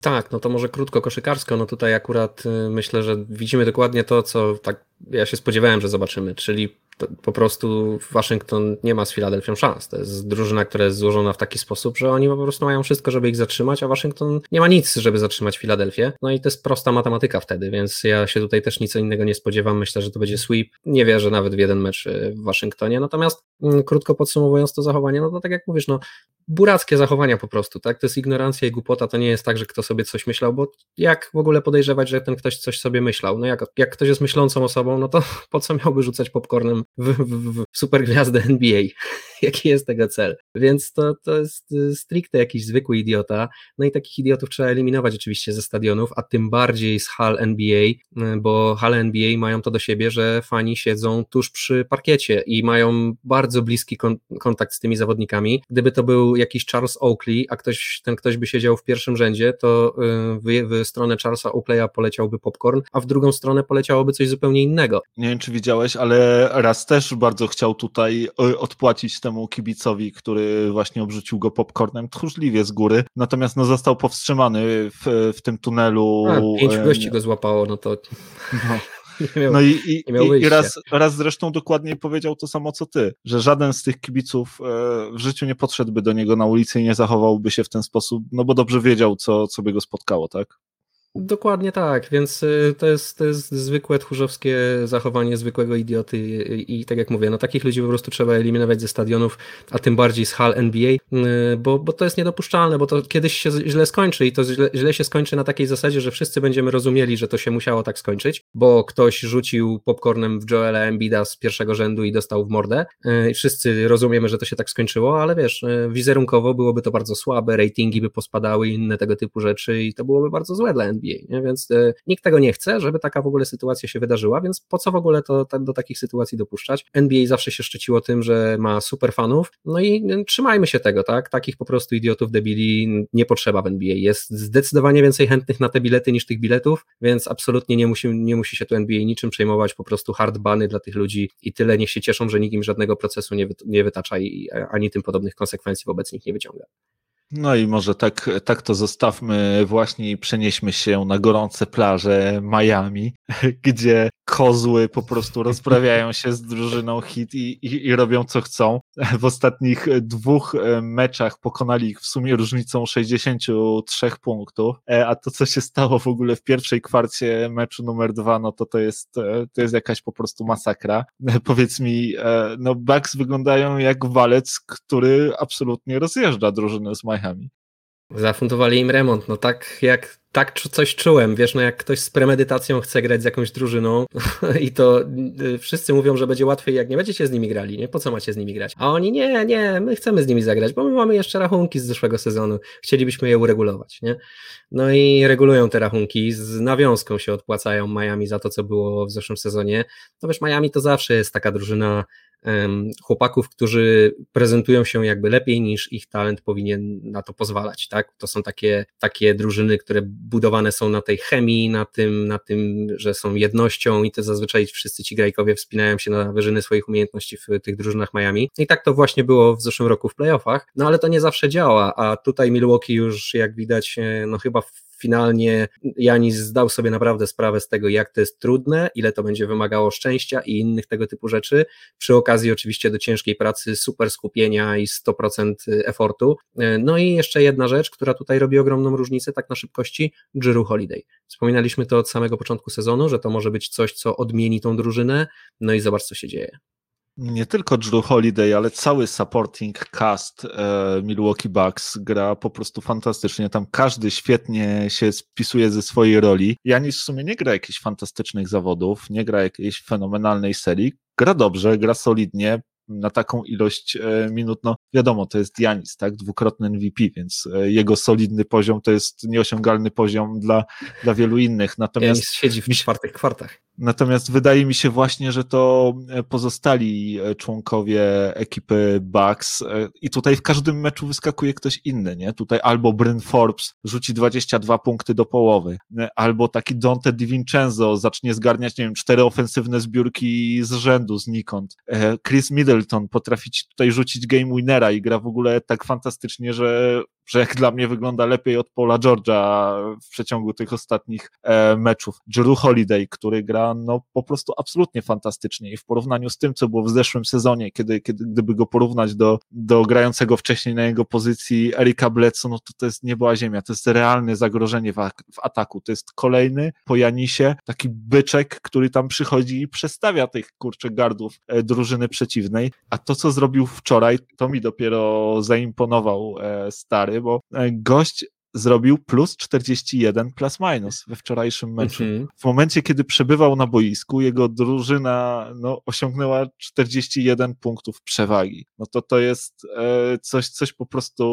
Tak, no to może krótko koszykarsko, no tutaj akurat myślę, że widzimy dokładnie to, co tak ja się spodziewałem, że zobaczymy, czyli po prostu Waszyngton nie ma z Filadelfią szans. To jest drużyna, która jest złożona w taki sposób, że oni po prostu mają wszystko, żeby ich zatrzymać, a Waszyngton nie ma nic, żeby zatrzymać Filadelfię. No i to jest prosta matematyka wtedy, więc ja się tutaj też nic innego nie spodziewam. Myślę, że to będzie sweep. Nie wierzę nawet w jeden mecz y, w Waszyngtonie. Natomiast mm, krótko podsumowując to zachowanie, no to tak jak mówisz, no burackie zachowania po prostu, tak? To jest ignorancja i głupota, to nie jest tak, że kto sobie coś myślał, bo jak w ogóle podejrzewać, że ten ktoś coś sobie myślał? No jak, jak ktoś jest myślącą osobą, no to po co miałby rzucać popcornem w, w, w supergwiazdę NBA? Jaki jest tego cel? Więc to, to jest y, stricte jakiś zwykły idiota, no i takich idiotów trzeba eliminować oczywiście ze stadionów, a tym bardziej z hal NBA, y, bo hale NBA mają to do siebie, że fani siedzą tuż przy parkiecie i mają bardzo bliski kon kontakt z tymi zawodnikami. Gdyby to był jakiś Charles Oakley, a ktoś, ten ktoś by siedział w pierwszym rzędzie, to y, w, w stronę Charlesa Oakleya poleciałby popcorn, a w drugą stronę poleciałoby coś zupełnie innego. Nie wiem, czy widziałeś, ale raz też bardzo chciał tutaj y, odpłacić temu kibicowi, który właśnie obrzucił go popcornem tchórzliwie z góry, natomiast no został powstrzymany w, w tym tunelu. A, pięć gości go złapało, no to... No. no i, i, i, raz, raz zresztą dokładniej powiedział to samo co ty, że żaden z tych kibiców e, w życiu nie podszedłby do niego na ulicy i nie zachowałby się w ten sposób, no bo dobrze wiedział, co, co by go spotkało, tak? Dokładnie tak, więc y, to jest, to jest zwykłe tchórzowskie zachowanie zwykłego idioty i, i tak jak mówię, no takich ludzi po prostu trzeba eliminować ze stadionów, a tym bardziej z hal NBA, y, bo, bo to jest niedopuszczalne, bo to kiedyś się źle skończy i to źle, źle się skończy na takiej zasadzie, że wszyscy będziemy rozumieli, że to się musiało tak skończyć, bo ktoś rzucił popcornem w Joela Embida z pierwszego rzędu i dostał w mordę y, i wszyscy rozumiemy, że to się tak skończyło, ale wiesz, wizerunkowo byłoby to bardzo słabe, ratingi by pospadały inne tego typu rzeczy i to byłoby bardzo złe dla NBA Nie? więc e, nikt tego nie chce, żeby taka w ogóle sytuacja się wydarzyła, więc po co w ogóle to do takich sytuacji dopuszczać? NBA zawsze się szczyciło tym, że ma super fanów, no i trzymajmy się tego, tak? Takich po prostu idiotów, debili nie potrzeba w NBA. Jest zdecydowanie więcej chętnych na te bilety niż tych biletów, więc absolutnie nie musi, nie musi się tu NBA niczym przejmować, po prostu hard bany dla tych ludzi i tyle, niech się cieszą, że nikt im żadnego procesu nie, nie wytacza i ani tym podobnych konsekwencji wobec nich nie wyciąga. No i może tak, tak to zostawmy właśnie i przenieśmy się na gorące plaże Miami, gdzie kozły po prostu rozprawiają się z drużyną hit i, i, i, robią co chcą. W ostatnich dwóch e, meczach pokonali ich w sumie różnicą 63 punktów, e, a to co się stało w ogóle w pierwszej kwarcie meczu numer dwa, no to to jest, e, to jest jakaś po prostu masakra. Powiedz mi, no Bucks wyglądają jak walec, który absolutnie rozjeżdża drużynę z Miami. Zafundowali im remont, no tak jak tak coś czułem, wiesz, no jak ktoś z premedytacją chce grać z jakąś drużyną i to y, wszyscy mówią, że będzie łatwiej, jak nie będziecie z nimi grali, nie? Po co macie z nimi grać? A oni, nie, nie, my chcemy z nimi zagrać, bo my mamy jeszcze rachunki z zeszłego sezonu, chcielibyśmy je uregulować, nie? No i regulują te rachunki, z nawiązką się odpłacają Miami za to, co było w zeszłym sezonie. No wiesz, Miami to zawsze jest taka drużyna chłopaków, którzy prezentują się jakby lepiej niż ich talent powinien na to pozwalać, tak? To są takie, takie drużyny, które budowane są na tej chemii, na tym, na tym, że są jednością i to zazwyczaj wszyscy ci grajkowie wspinają się na wyżyny swoich umiejętności w tych drużynach Miami. I tak to właśnie było w zeszłym roku w playoffach, no ale to nie zawsze działa, a tutaj Milwaukee już jak widać, e, no chyba finalnie Janis zdał sobie naprawdę sprawę z tego, jak to jest trudne, ile to będzie wymagało szczęścia i innych tego typu rzeczy. Przy okazji, oczywiście, do ciężkiej pracy, super skupienia i 100% efortu. No i jeszcze jedna rzecz, która tutaj robi ogromną różnicę, tak na szybkości, Drew Holiday. Wspominaliśmy to od samego początku sezonu, że to może być coś, co odmieni tą drużynę. No i zobacz, co się dzieje nie tylko Drew Holiday, ale cały supporting cast e, Milwaukee Bucks gra po prostu fantastycznie. Tam każdy świetnie się spisuje ze swojej roli. Janis w sumie nie gra jakichś fantastycznych zawodów, nie gra jakiejś fenomenalnej serii. Gra dobrze, gra solidnie, na taką ilość e, minut, no wiadomo, to jest Janis, tak, dwukrotny MVP, więc e, jego solidny poziom to jest nieosiągalny poziom dla, dla wielu innych. Natomiast Janis siedzi w czwartych kwartach. Natomiast wydaje mi się właśnie, że to e, pozostali członkowie ekipy Bucks i tutaj w każdym meczu wyskakuje ktoś inny, nie? Tutaj albo Bryn Forbes rzuci 22 punkty do połowy, albo taki Dante DiVincenzo zacznie zgarniać, nie wiem, cztery ofensywne zbiórki z rzędu znikąd. Chris Middleton potrafi ci tutaj rzucić game winnera i gra w ogóle tak fantastycznie, że że jak dla mnie wygląda lepiej od Paula George'a w przeciągu tych ostatnich e, meczów. Drew Holiday, który gra no po prostu absolutnie fantastycznie i w porównaniu z tym, co było w zeszłym sezonie, kiedy, kiedy gdyby go porównać do, do grającego wcześniej na jego pozycji Erika Bledsoe, no to to jest nieba ziemia, to jest realne zagrożenie w, w ataku, to jest kolejny po Janisie taki byczek, który tam przychodzi i przestawia tych kurczę gardów e, drużyny przeciwnej, a to, co zrobił wczoraj, to mi dopiero zaimponował e, stary, bo e, gość zrobił plus 41 plus minus we wczorajszym meczu. -hmm. W momencie, kiedy przebywał na boisku, jego drużyna no, osiągnęła 41 punktów przewagi. No to to jest e, coś, coś po prostu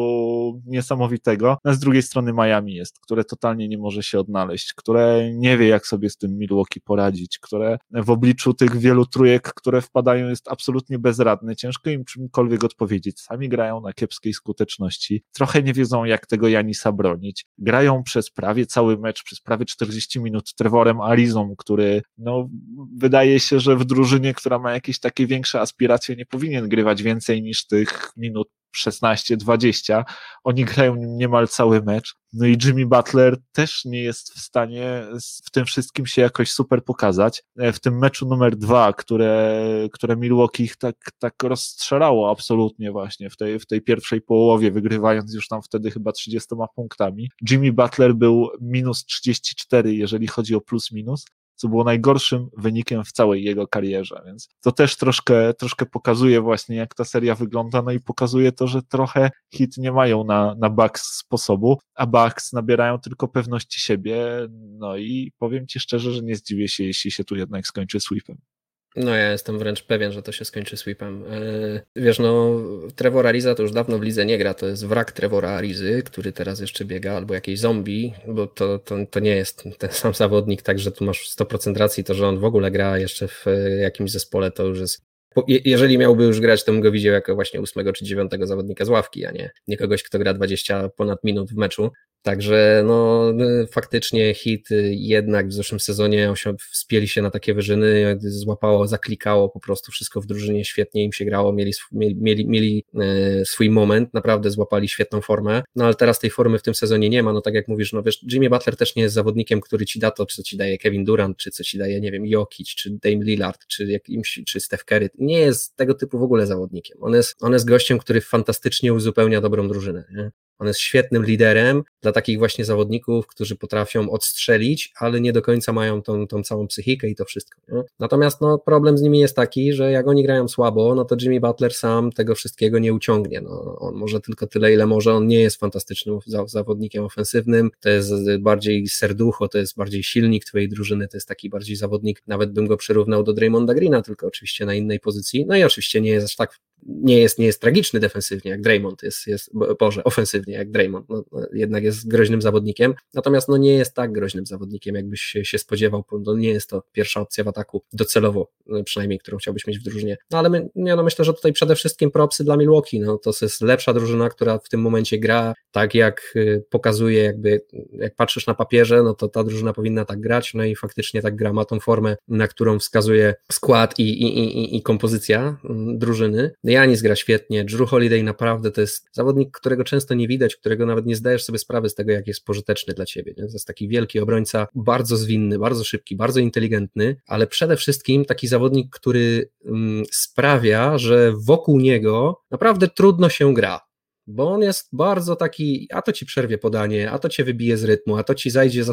niesamowitego. A z drugiej strony Miami jest, które totalnie nie może się odnaleźć, które nie wie, jak sobie z tym Milwaukee poradzić, które w obliczu tych wielu trójek, które wpadają, jest absolutnie bezradne. Ciężko im czymkolwiek odpowiedzieć. Sami grają na kiepskiej skuteczności. Trochę nie wiedzą, jak tego Janisa bronić bronić. Grają przez prawie cały mecz, przez prawie 40 minut Trevorem Arizą, który no, wydaje się, że w drużynie, która ma jakieś takie większe aspiracje, nie powinien grywać więcej niż tych minut 16-20. Oni grają niemal cały mecz. No i Jimmy Butler też nie jest w stanie w tym wszystkim się jakoś super pokazać. E, w tym meczu numer dwa, które, które Milwaukee ich tak, tak rozstrzelało absolutnie właśnie w tej, w tej pierwszej połowie, wygrywając już tam wtedy chyba 30 punktami. Jimmy Butler był minus 34, jeżeli chodzi o plus minus, co było najgorszym wynikiem w całej jego karierze, więc to też troszkę, troszkę pokazuje właśnie, jak ta seria wygląda, no i pokazuje to, że trochę hit nie mają na, na Bucks sposobu, a Bucks nabierają tylko pewności siebie, no i powiem Ci szczerze, że nie zdziwię się, jeśli się tu jednak skończy sweepem. No ja jestem wręcz pewien, że to się skończy sweepem. E, wiesz, no Trevor Ariza to już dawno w lidze nie gra, to jest wrak Trevora Arizy, który teraz jeszcze biega, albo jakiś zombie, bo to, to, to nie jest ten sam zawodnik, tak, że tu masz 100% racji, to, że on w ogóle gra jeszcze w jakimś zespole, to już jest jeżeli miałby już grać, to bym go widział jako właśnie ósmego czy dziewiątego zawodnika z ławki, a nie, nie kogoś, kto gra 20 ponad minut w meczu. Także no, faktycznie hit jednak w zeszłym sezonie wspięli się na takie wyżyny, złapało, zaklikało po prostu wszystko w drużynie, świetnie im się grało, mieli, mieli, mieli e, swój moment, naprawdę złapali świetną formę, no ale teraz tej formy w tym sezonie nie ma, no tak jak mówisz, no wiesz, Jimmy Butler też nie jest zawodnikiem, który ci da to, co ci daje Kevin Durant, czy co ci daje, nie wiem, Jokic, czy Dame Lillard, czy jakimś, czy Steph Curry, nie jest tego typu w ogóle zawodnikiem, on jest, on jest gościem, który fantastycznie uzupełnia dobrą drużynę, nie? On jest świetnym liderem dla takich właśnie zawodników, którzy potrafią odstrzelić, ale nie do końca mają tą, tą całą psychikę i to wszystko. Nie? Natomiast no, problem z nimi jest taki, że jak oni grają słabo, no to Jimmy Butler sam tego wszystkiego nie uciągnie. No, on może tylko tyle, ile może. On nie jest fantastycznym zawodnikiem ofensywnym, to jest bardziej serducho, to jest bardziej silnik twojej drużyny, to jest taki bardziej zawodnik, nawet bym go przyrównał do Draymonda Greena, tylko oczywiście na innej pozycji. No i oczywiście nie jest aż tak nie jest, nie jest tragiczny defensywnie jak Draymond, jest, jest Boże, ofensywnie jak Draymond, no, no, jednak jest groźnym zawodnikiem, natomiast no, nie jest tak groźnym zawodnikiem, jakbyś się, się spodziewał, no, nie jest to pierwsza opcja w ataku docelowo, no, przynajmniej, którą chciałbyś mieć w drużynie. No ale my, ja no, myślę, że tutaj przede wszystkim propsy dla Milwaukee, no to jest lepsza drużyna, która w tym momencie gra tak, jak y, pokazuje, jakby, jak patrzysz na papierze, no to ta drużyna powinna tak grać, no i faktycznie tak gra, ma tą formę, na którą wskazuje skład i, i, i, i kompozycja mm, drużyny. Janis gra świetnie, Drew Holiday naprawdę to jest zawodnik, którego często nie widać, którego nawet nie zdajesz sobie sprawy z tego, jak jest pożyteczny dla ciebie. Nie? To jest taki wielki obrońca, bardzo zwinny, bardzo szybki, bardzo inteligentny, ale przede wszystkim taki zawodnik, który mm, sprawia, że wokół niego naprawdę trudno się gra bo on jest bardzo taki, a to ci przerwie podanie, a to cię wybije z rytmu, a to ci zajdzie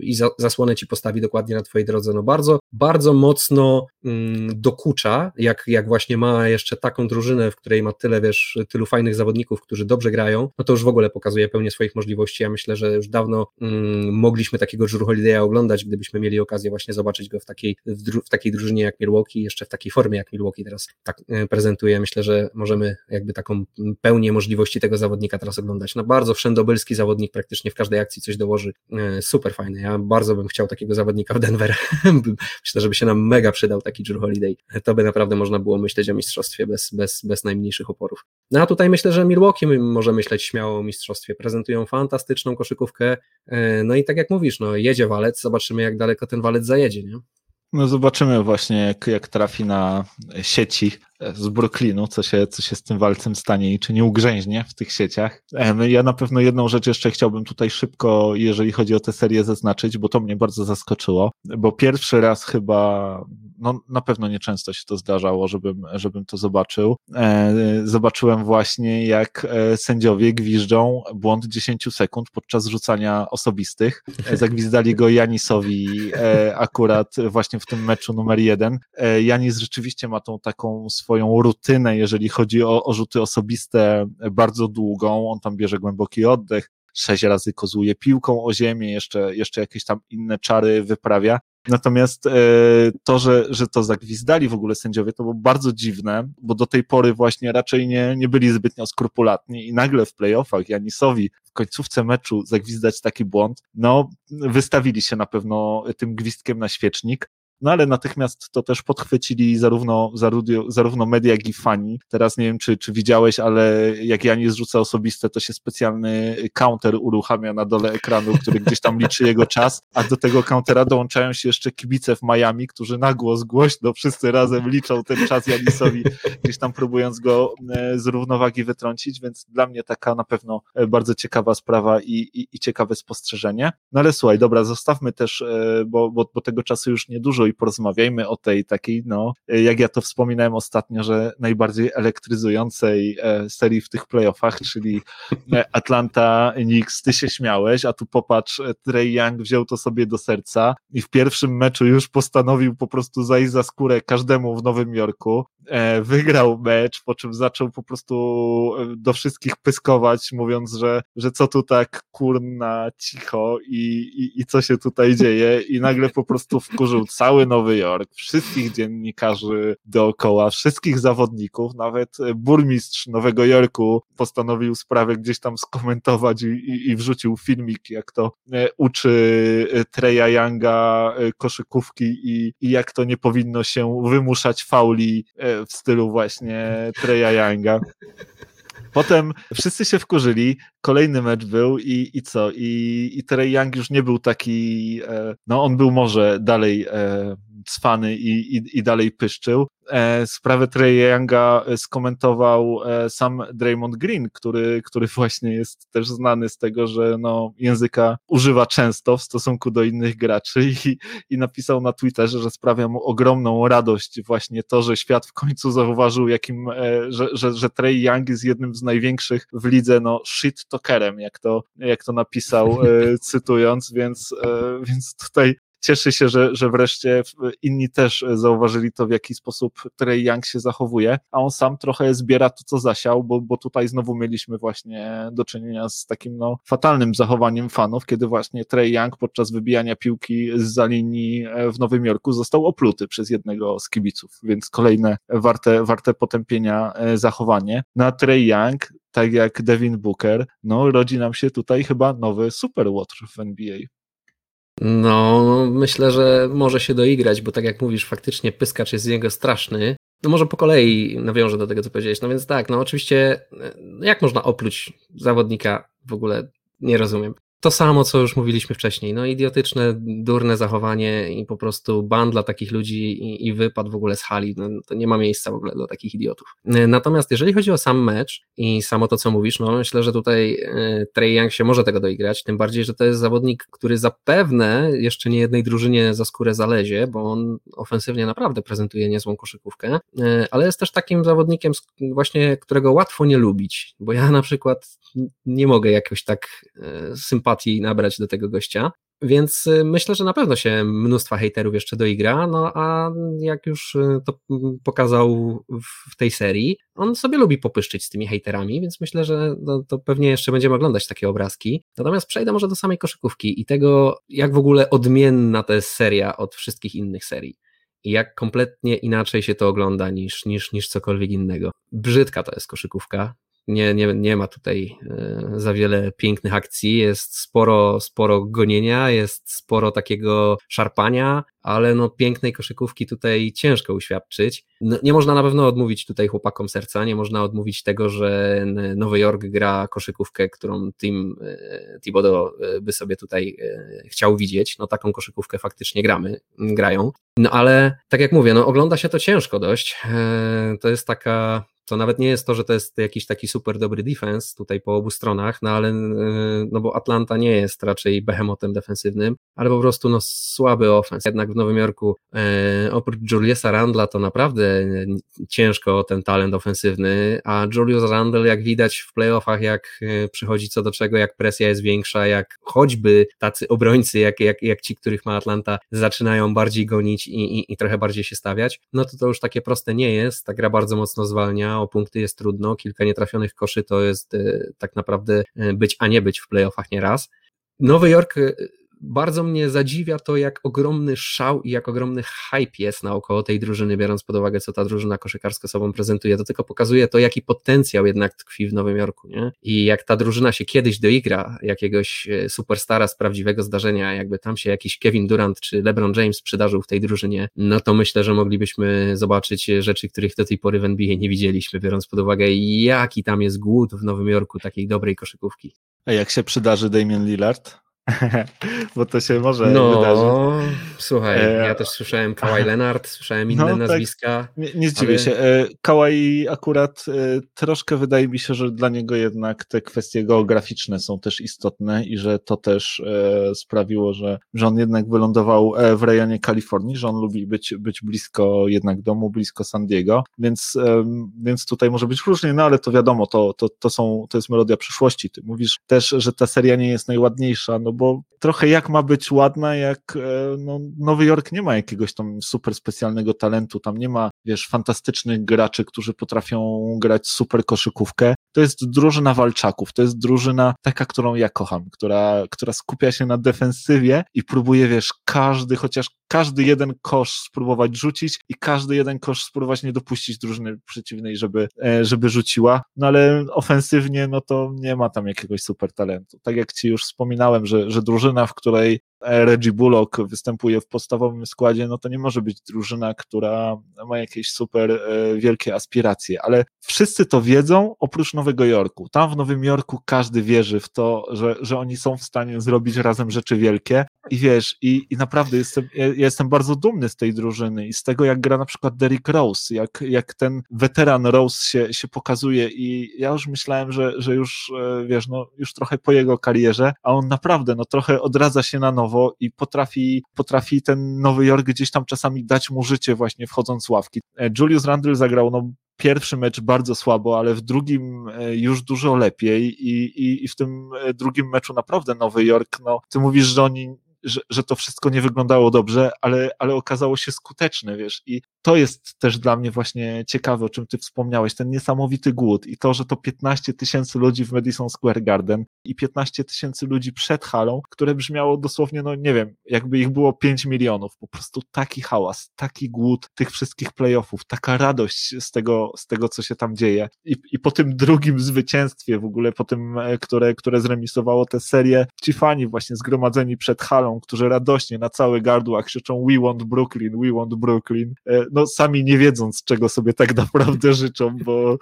i za zasłonę ci postawi dokładnie na twojej drodze. No bardzo, bardzo mocno mm, dokucza, jak, jak właśnie ma jeszcze taką drużynę, w której ma tyle, wiesz, tylu fajnych zawodników, którzy dobrze grają, no to już w ogóle pokazuje pełnię swoich możliwości. Ja myślę, że już dawno mm, mogliśmy takiego Drew Holiday'a oglądać, gdybyśmy mieli okazję właśnie zobaczyć go w takiej, w, w takiej drużynie jak Milwaukee, jeszcze w takiej formie jak Milwaukee teraz tak e, prezentuje. Myślę, że możemy jakby taką pełnię możliwości tego zawodnika teraz oglądać. No bardzo wszędobylski zawodnik, praktycznie w każdej akcji coś dołoży. E, super fajny. Ja bardzo bym chciał takiego zawodnika w Denver. Myślę, żeby się nam mega przydał taki Drew Holiday. To by naprawdę można było myśleć o mistrzostwie bez, bez, bez najmniejszych oporów. No a tutaj myślę, że Milwaukee może myśleć śmiało o mistrzostwie. Prezentują fantastyczną koszykówkę. E, no i tak jak mówisz, no jedzie walec, zobaczymy jak daleko ten walec zajedzie, nie? No zobaczymy właśnie, jak, jak trafi na sieci z Brooklynu, co się, co się z tym walcem stanie i czy nie ugrzęźnie w tych sieciach. Ja na pewno jedną rzecz jeszcze chciałbym tutaj szybko, jeżeli chodzi o tę serię, zaznaczyć, bo to mnie bardzo zaskoczyło, bo pierwszy raz chyba, no na pewno nieczęsto się to zdarzało, żebym, żebym to zobaczył. E, zobaczyłem właśnie, jak e, sędziowie gwiżdżą błąd 10 sekund podczas rzucania osobistych. E, zagwizdali go Janisowi akurat właśnie w tym meczu numer jeden. Janis rzeczywiście ma tą taką swoją rutynę, jeżeli chodzi o, o rzuty osobiste, bardzo długą. On tam bierze głęboki oddech, sześć razy kozuje piłką o ziemię, jeszcze, jeszcze jakieś tam inne czary wyprawia. Natomiast e, to, że, że to zagwizdali w ogóle sędziowie, to było bardzo dziwne, bo do tej pory właśnie raczej nie, nie byli zbytnio skrupulatni i nagle w playoffach Janisowi w końcówce meczu zagwizdać taki błąd, no wystawili się na pewno tym gwizdkiem na świecznik. No ale natychmiast to też podchwycili zarówno, zarówno, zarówno media, jak i fani. Teraz nie wiem, czy, czy widziałeś, ale jak ja nie zrzucę osobiste, to się specjalny counter uruchamia na dole ekranu, który gdzieś tam liczy jego czas, a do tego countera dołączają się jeszcze kibice w Miami, którzy na głos głośno wszyscy razem liczą ten czas Janisowi, gdzieś tam próbując go e, z równowagi wytrącić, więc dla mnie taka na pewno e, bardzo ciekawa sprawa i, i, i ciekawe spostrzeżenie. No ale słuchaj, dobra, zostawmy też, e, bo, bo, bo tego czasu już niedużo i porozmawiajmy o tej takiej, no, jak ja to wspominałem ostatnio, że najbardziej elektryzującej serii w tych playoffach, czyli Atlanta Knicks, ty się śmiałeś, a tu popatrz, Trey Young wziął to sobie do serca i w pierwszym meczu już postanowił po prostu zajść za skórę każdemu w Nowym Jorku. E, wygrał mecz, po czym zaczął po prostu e, do wszystkich pyskować, mówiąc, że, że co tu tak kurna cicho i, i, i co się tutaj dzieje. I nagle po prostu wkurzył cały Nowy Jork, wszystkich dziennikarzy dookoła, wszystkich zawodników, nawet burmistrz Nowego Jorku postanowił sprawę gdzieś tam skomentować i, i, i wrzucił filmik, jak to e, uczy Treja Younga koszykówki i, i jak to nie powinno się wymuszać fauli w stylu właśnie Treya Younga. Potem wszyscy się wkurzyli, kolejny mecz był i, i co? I, i Trey Young już nie był taki, e, no on był może dalej e, cwany i, i, i dalej pyszczył. E, sprawę Trey Younga skomentował e, sam Draymond Green, który, który właśnie jest też znany z tego, że no, języka używa często w stosunku do innych graczy i, i napisał na Twitterze, że sprawia mu ogromną radość właśnie to, że świat w końcu zauważył, jakim, e, że, że, że Trey Young jest jednym z największych w lidze, no shit talkerem, jak to, jak to napisał, cytując, więc, więc tutaj cieszy się, że, że wreszcie inni też zauważyli to, w jaki sposób Trey Young się zachowuje, a on sam trochę zbiera to, co zasiał, bo, bo tutaj znowu mieliśmy właśnie do czynienia z takim no, fatalnym zachowaniem fanów, kiedy właśnie Trey Young podczas wybijania piłki z linii e, w Nowym Jorku został opluty przez jednego z kibiców, więc kolejne warte, warte potępienia e, zachowanie. Na Trey Young tak jak Devin Booker, no rodzi nam się tutaj chyba nowy super Watch w NBA. No, myślę, że może się doigrać, bo tak jak mówisz, faktycznie pyskacz jest z niego straszny. No może po kolei nawiążę do tego, co powiedziałeś. No więc tak, no oczywiście, jak można opluć zawodnika w ogóle nie rozumiem to samo, co już mówiliśmy wcześniej. No, idiotyczne, durne zachowanie i po prostu ban dla takich ludzi i, i wypad w ogóle z hali. No, to nie ma miejsca w ogóle dla takich idiotów. Natomiast jeżeli chodzi o sam mecz i samo to, co mówisz, no myślę, że tutaj e, Trey Young się może tego doigrać, tym bardziej, że to jest zawodnik, który zapewne jeszcze nie jednej drużynie za skórę zalezie, bo on ofensywnie naprawdę prezentuje niezłą koszykówkę, e, ale jest też takim zawodnikiem właśnie, którego łatwo nie lubić, bo ja na przykład nie mogę jakoś tak e, sympatycznie sympatii nabrać do tego gościa. Więc y, myślę, że na pewno się mnóstwa hejterów jeszcze doigra, no a jak już y, to pokazał w tej serii, on sobie lubi popyszczyć z tymi hejterami, więc myślę, że no, to pewnie jeszcze będziemy oglądać takie obrazki. Natomiast przejdę może do samej koszykówki i tego, jak w ogóle odmienna to jest seria od wszystkich innych serii i jak kompletnie inaczej się to ogląda niż, niż, niż cokolwiek innego. Brzydka to jest koszykówka, nie, nie, nie ma tutaj e, za wiele pięknych akcji, jest sporo, sporo gonienia, jest sporo takiego szarpania, ale no pięknej koszykówki tutaj ciężko uświadczyć. No, nie można na pewno odmówić tutaj chłopakom serca, nie można odmówić tego, że Nowy Jork gra koszykówkę, którą Team e, Thibodeau e, by sobie tutaj chciał widzieć. No taką koszykówkę faktycznie gramy, grają. No ale tak jak mówię, no ogląda się to ciężko dość. To jest taka to nawet nie jest to, że to jest jakiś taki super dobry defense tutaj po obu stronach, no ale no bo Atlanta nie jest raczej behemotem defensywnym, ale po prostu no słaby offens. Jednak w Nowym Jorku e, oprócz Juliusa Randla to naprawdę ciężko o ten talent ofensywny, a Julius Randle jak widać w playoffach, jak e, przychodzi co do czego, jak presja jest większa, jak choćby tacy obrońcy, jak, jak, jak ci, których ma Atlanta, zaczynają bardziej gonić i, i, i trochę bardziej się stawiać, no to to już takie proste nie jest, ta gra bardzo mocno zwalnia, o punkty jest trudno, kilka nietrafionych koszy to jest e, tak naprawdę e, być, a nie być w playoffach nieraz. Nowy Jork e, bardzo mnie zadziwia to, jak ogromny szał i jak ogromny hype jest naokoło tej drużyny, biorąc pod uwagę, co ta drużyna koszykarska sobą prezentuje. To tylko pokazuje to, jaki potencjał jednak tkwi w Nowym Jorku, nie? I jak ta drużyna się kiedyś doigra jakiegoś e, superstara z prawdziwego zdarzenia, jakby tam się jakiś Kevin Durant czy LeBron James przydarzył w tej drużynie, no to myślę, że moglibyśmy zobaczyć rzeczy, których do tej pory w NBA nie widzieliśmy, biorąc pod uwagę, jaki tam jest głód w Nowym Jorku takiej dobrej koszykówki. A jak się przydarzy Damian Lillard? Bo to się może no, wydarzyć. Słuchaj, e... ja też słyszałem Kawhi Leonard, słyszałem inne no, nazwiska. Tak, nie, nie zdziwię ale... się. E, Kawhi akurat e, troszkę wydaje mi się, że dla niego jednak te kwestie geograficzne są też istotne i że to też sprawiło, że, że on jednak wylądował w rejonie Kalifornii, że on lubi być, być blisko jednak domu, blisko San Diego, więc, więc tutaj może być różnie, no ale to wiadomo, to, to, to, są, to jest melodia przyszłości. Ty mówisz też, że ta seria nie jest najładniejsza, no bo trochę jak ma być ładna, jak e, no, Nowy Jork nie ma jakiegoś tam super specjalnego talentu, tam nie ma, wiesz, fantastycznych graczy, którzy potrafią grać super koszykówkę. To jest drużyna walczaków, to jest drużyna taka, którą ja kocham, która, która skupia się na defensywie i próbuje, wiesz, każdy, chociaż każdy jeden kosz spróbować rzucić i każdy jeden kosz spróbować nie dopuścić drużyny przeciwnej, żeby, e, żeby rzuciła, no ale ofensywnie, no to nie ma tam jakiegoś super talentu. Tak jak ci już wspominałem, że, że drużyna, w której Reggie Bullock występuje w podstawowym składzie, no to nie może być drużyna, która ma jakieś super e, wielkie aspiracje, ale wszyscy to wiedzą, oprócz Nowego Jorku. Tam w Nowym Jorku każdy wierzy w to, że, że oni są w stanie zrobić razem rzeczy wielkie i wiesz, i, i naprawdę jestem, ja jestem bardzo dumny z tej drużyny i z tego, jak gra na przykład Derrick Rose, jak, jak ten weteran Rose się, się pokazuje i ja już myślałem, że, że już, e, wiesz, no już trochę po jego karierze, a on naprawdę, no trochę odradza się na nowo, i potrafi, potrafi ten Nowy Jork gdzieś tam czasami dać mu życie właśnie wchodząc z ławki. E, Julius Randle zagrał no pierwszy mecz bardzo słabo, ale w drugim e, już dużo lepiej i, i, i w tym drugim meczu naprawdę Nowy Jork, no ty mówisz, że oni że, że to wszystko nie wyglądało dobrze, ale, ale okazało się skuteczne, wiesz, i to jest też dla mnie właśnie ciekawe, o czym ty wspomniałeś, ten niesamowity głód i to, że to 15 tysięcy ludzi w Madison Square Garden i 15 tysięcy ludzi przed halą, które brzmiało dosłownie, no nie wiem, jakby ich było 5 milionów, po prostu taki hałas, taki głód tych wszystkich playoffów, taka radość z tego, z tego co się tam dzieje. I, i po tym drugim zwycięstwie w ogóle, po tym, e, które, które zremisowało tę serię, ci fani właśnie zgromadzeni przed halą, którzy radośnie na całe gardła krzyczą we want Brooklyn, we want Brooklyn, e, no sami nie wiedząc, czego sobie tak naprawdę życzą, bo,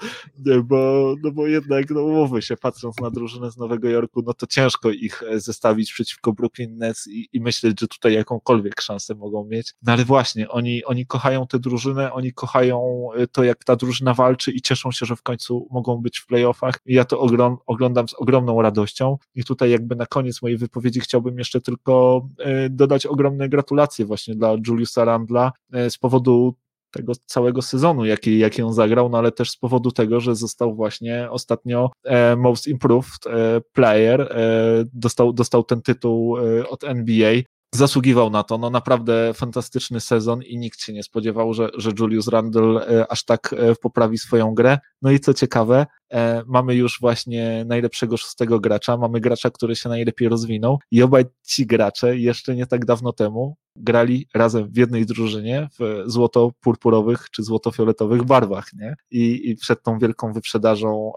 bo, no bo jednak, no umówmy się, patrząc na drużynę z Nowego Jorku, no to ciężko ich e, zestawić przeciwko Brooklyn Nets i, i myśleć, że tutaj jakąkolwiek szansę mogą mieć. No ale właśnie, oni, oni kochają tę drużynę, oni kochają e, to, jak ta drużyna walczy i cieszą się, że w końcu mogą być w playoffach. I ja to oglądam z ogromną radością. I tutaj jakby na koniec mojej wypowiedzi chciałbym jeszcze tylko e, dodać ogromne gratulacje właśnie dla Juliusa Randla z powodu tego całego sezonu, jaki, jaki on zagrał, no ale też z powodu tego, że został właśnie ostatnio e, Most Improved e, Player, e, dostał, dostał ten tytuł e, od NBA zasługiwał na to. No naprawdę fantastyczny sezon i nikt się nie spodziewał, że, że Julius Randle e, aż tak e, poprawi swoją grę. No i co ciekawe, e, mamy już właśnie najlepszego szóstego gracza, mamy gracza, który się najlepiej rozwinął i obaj ci gracze jeszcze nie tak dawno temu grali razem w jednej drużynie w złoto-purpurowych czy złoto-fioletowych barwach, nie? I, I przed tą wielką wyprzedażą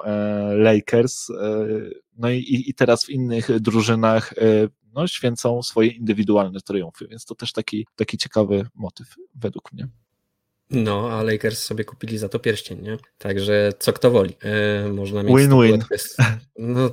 Lakers, no i, i teraz w innych drużynach no, święcą swoje indywidualne triumfy, więc to też taki, taki ciekawy motyw według mnie. No, a Lakers sobie kupili za to pierścień, nie? Także co kto woli. E, można mieć Win-win. No,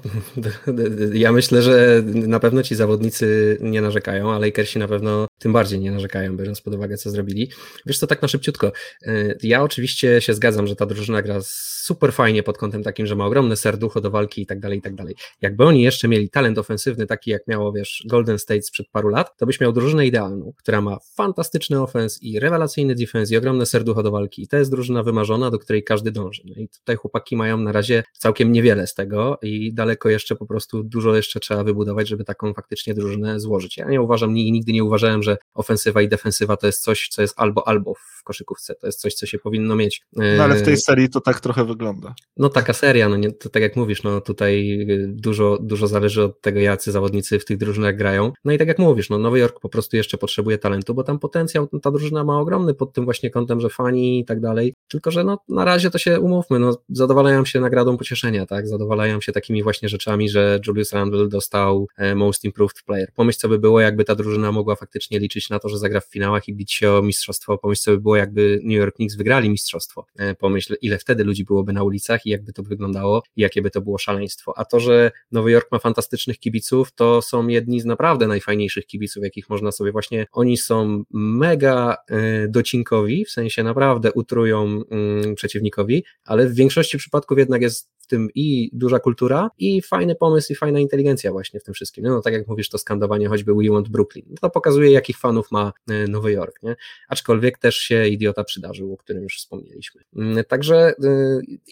ja myślę, że na pewno ci zawodnicy nie narzekają, a Lakersi na pewno tym bardziej nie narzekają, biorąc pod uwagę, co zrobili. Wiesz co, tak na szybciutko. E, ja oczywiście się zgadzam, że ta drużyna gra super fajnie pod kątem takim, że ma ogromne serducho do walki i tak dalej, i tak dalej. Jakby oni jeszcze mieli talent ofensywny taki, jak miało, wiesz, Golden State sprzed paru lat, to byś miał drużynę idealną, która ma fantastyczny ofens i rewelacyjny defense i ogromne pełne serducho do walki. I to jest drużyna wymarzona, do której każdy dąży. No i tutaj chłopaki mają na razie całkiem niewiele z tego i daleko jeszcze po prostu dużo jeszcze trzeba wybudować, żeby taką faktycznie drużynę złożyć. Ja nie uważam, nigdy nie uważałem, że ofensywa i defensywa to jest coś, co jest albo albo w koszykówce. To jest coś, co się powinno mieć. No ale w tej serii to tak trochę wygląda. No taka seria, no nie, to tak jak mówisz, no tutaj dużo, dużo zależy od tego, jacy zawodnicy w tych drużynach grają. No i tak jak mówisz, no Nowy Jork po prostu jeszcze potrzebuje talentu, bo tam potencjał, ta drużyna ma ogromny pod tym właśnie kątem, że fani i tak dalej, tylko że no na razie to się umówmy, no zadowalają się nagradą pocieszenia, tak, zadowalają się takimi właśnie rzeczami, że Julius Randle dostał e, Most Improved Player. Pomyśl co by było, jakby ta drużyna mogła faktycznie liczyć na to, że zagra w finałach i bić się o mistrzostwo, pomyśl co by było, jakby New York Knicks wygrali mistrzostwo, e, pomyśl ile wtedy ludzi byłoby na ulicach i jakby to wyglądało i jakie by to było szaleństwo, a to, że Nowy Jork ma fantastycznych kibiców, to są jedni z naprawdę najfajniejszych kibiców, jakich można sobie właśnie, oni są mega e, docinkowi, w sensie naprawdę utrują mm, przeciwnikowi, ale w większości przypadków jednak jest w tym i duża kultura, i fajny pomysł, i fajna inteligencja właśnie w tym wszystkim. No, no tak jak mówisz, to skandowanie choćby We Want Brooklyn. To pokazuje, jakich fanów ma e, Nowy Jork, nie? Aczkolwiek też się idiota przydarzył, o którym już wspomnieliśmy. Mm, także e,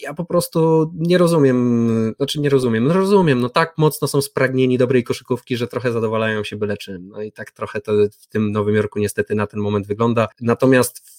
ja po prostu nie rozumiem, znaczy nie rozumiem, no rozumiem, no tak mocno są spragnieni dobrej koszykówki, że trochę zadowalają się byle czym. No i tak trochę to w tym Nowym Jorku niestety na ten moment wygląda. Natomiast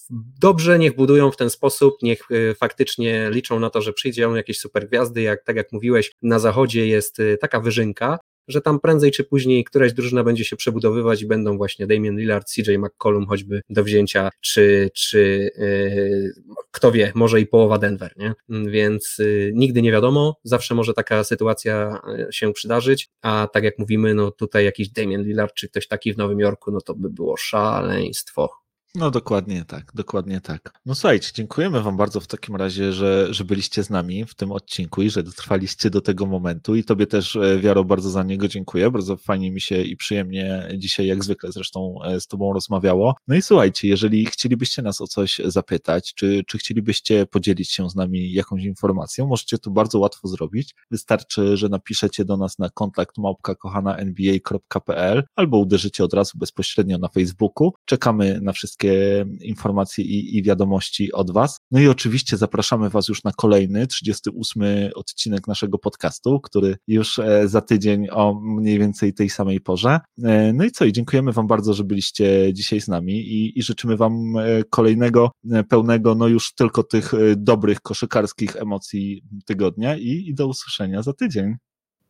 dobrze, niech budują w ten sposób, niech e, faktycznie liczą na to, że przyjdzie jakieś super gwiazdy, jak tak jak mówiłeś, na zachodzie jest e, taka wyżynka, że tam prędzej czy później któraś drużyna będzie się przebudowywać i będą właśnie Damian Lillard, CJ McCollum choćby do wzięcia, czy, czy yy, kto wie, może i połowa Denver, nie? Więc yy, nigdy nie wiadomo, zawsze może taka sytuacja się przydarzyć, a tak jak mówimy, no tutaj jakiś Damian Lillard, czy ktoś taki w Nowym Jorku, no to by było szaleństwo. No dokładnie tak, dokładnie tak. No słuchajcie, dziękujemy Wam bardzo w takim razie, że, że byliście z nami w tym odcinku i że dotrwaliście do tego momentu i Tobie też, e, Wiaro, bardzo za niego dziękuję. Bardzo fajnie mi się i przyjemnie dzisiaj, jak zwykle zresztą e, z Tobą rozmawiało. No i słuchajcie, jeżeli chcielibyście nas o coś zapytać, czy, czy chcielibyście podzielić się z nami jakąś informacją, możecie to bardzo łatwo zrobić. Wystarczy, że napiszecie do nas na kontakt małpka nba.pl albo uderzycie od razu bezpośrednio na Facebooku. Czekamy na wszystkie wszystkie informacje i, i wiadomości od Was. No i oczywiście zapraszamy Was już na kolejny, 38 odcinek naszego podcastu, który już e, za tydzień o mniej więcej tej samej porze. E, no i co, i dziękujemy Wam bardzo, że byliście dzisiaj z nami i, i życzymy Wam e, kolejnego, pełnego, no już tylko tych dobrych koszykarskich emocji tygodnia i, i do usłyszenia za tydzień.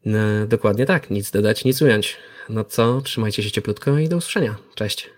No, dokładnie tak, nic dodać, nic ująć. No co, trzymajcie się cieplutko i do usłyszenia. Cześć.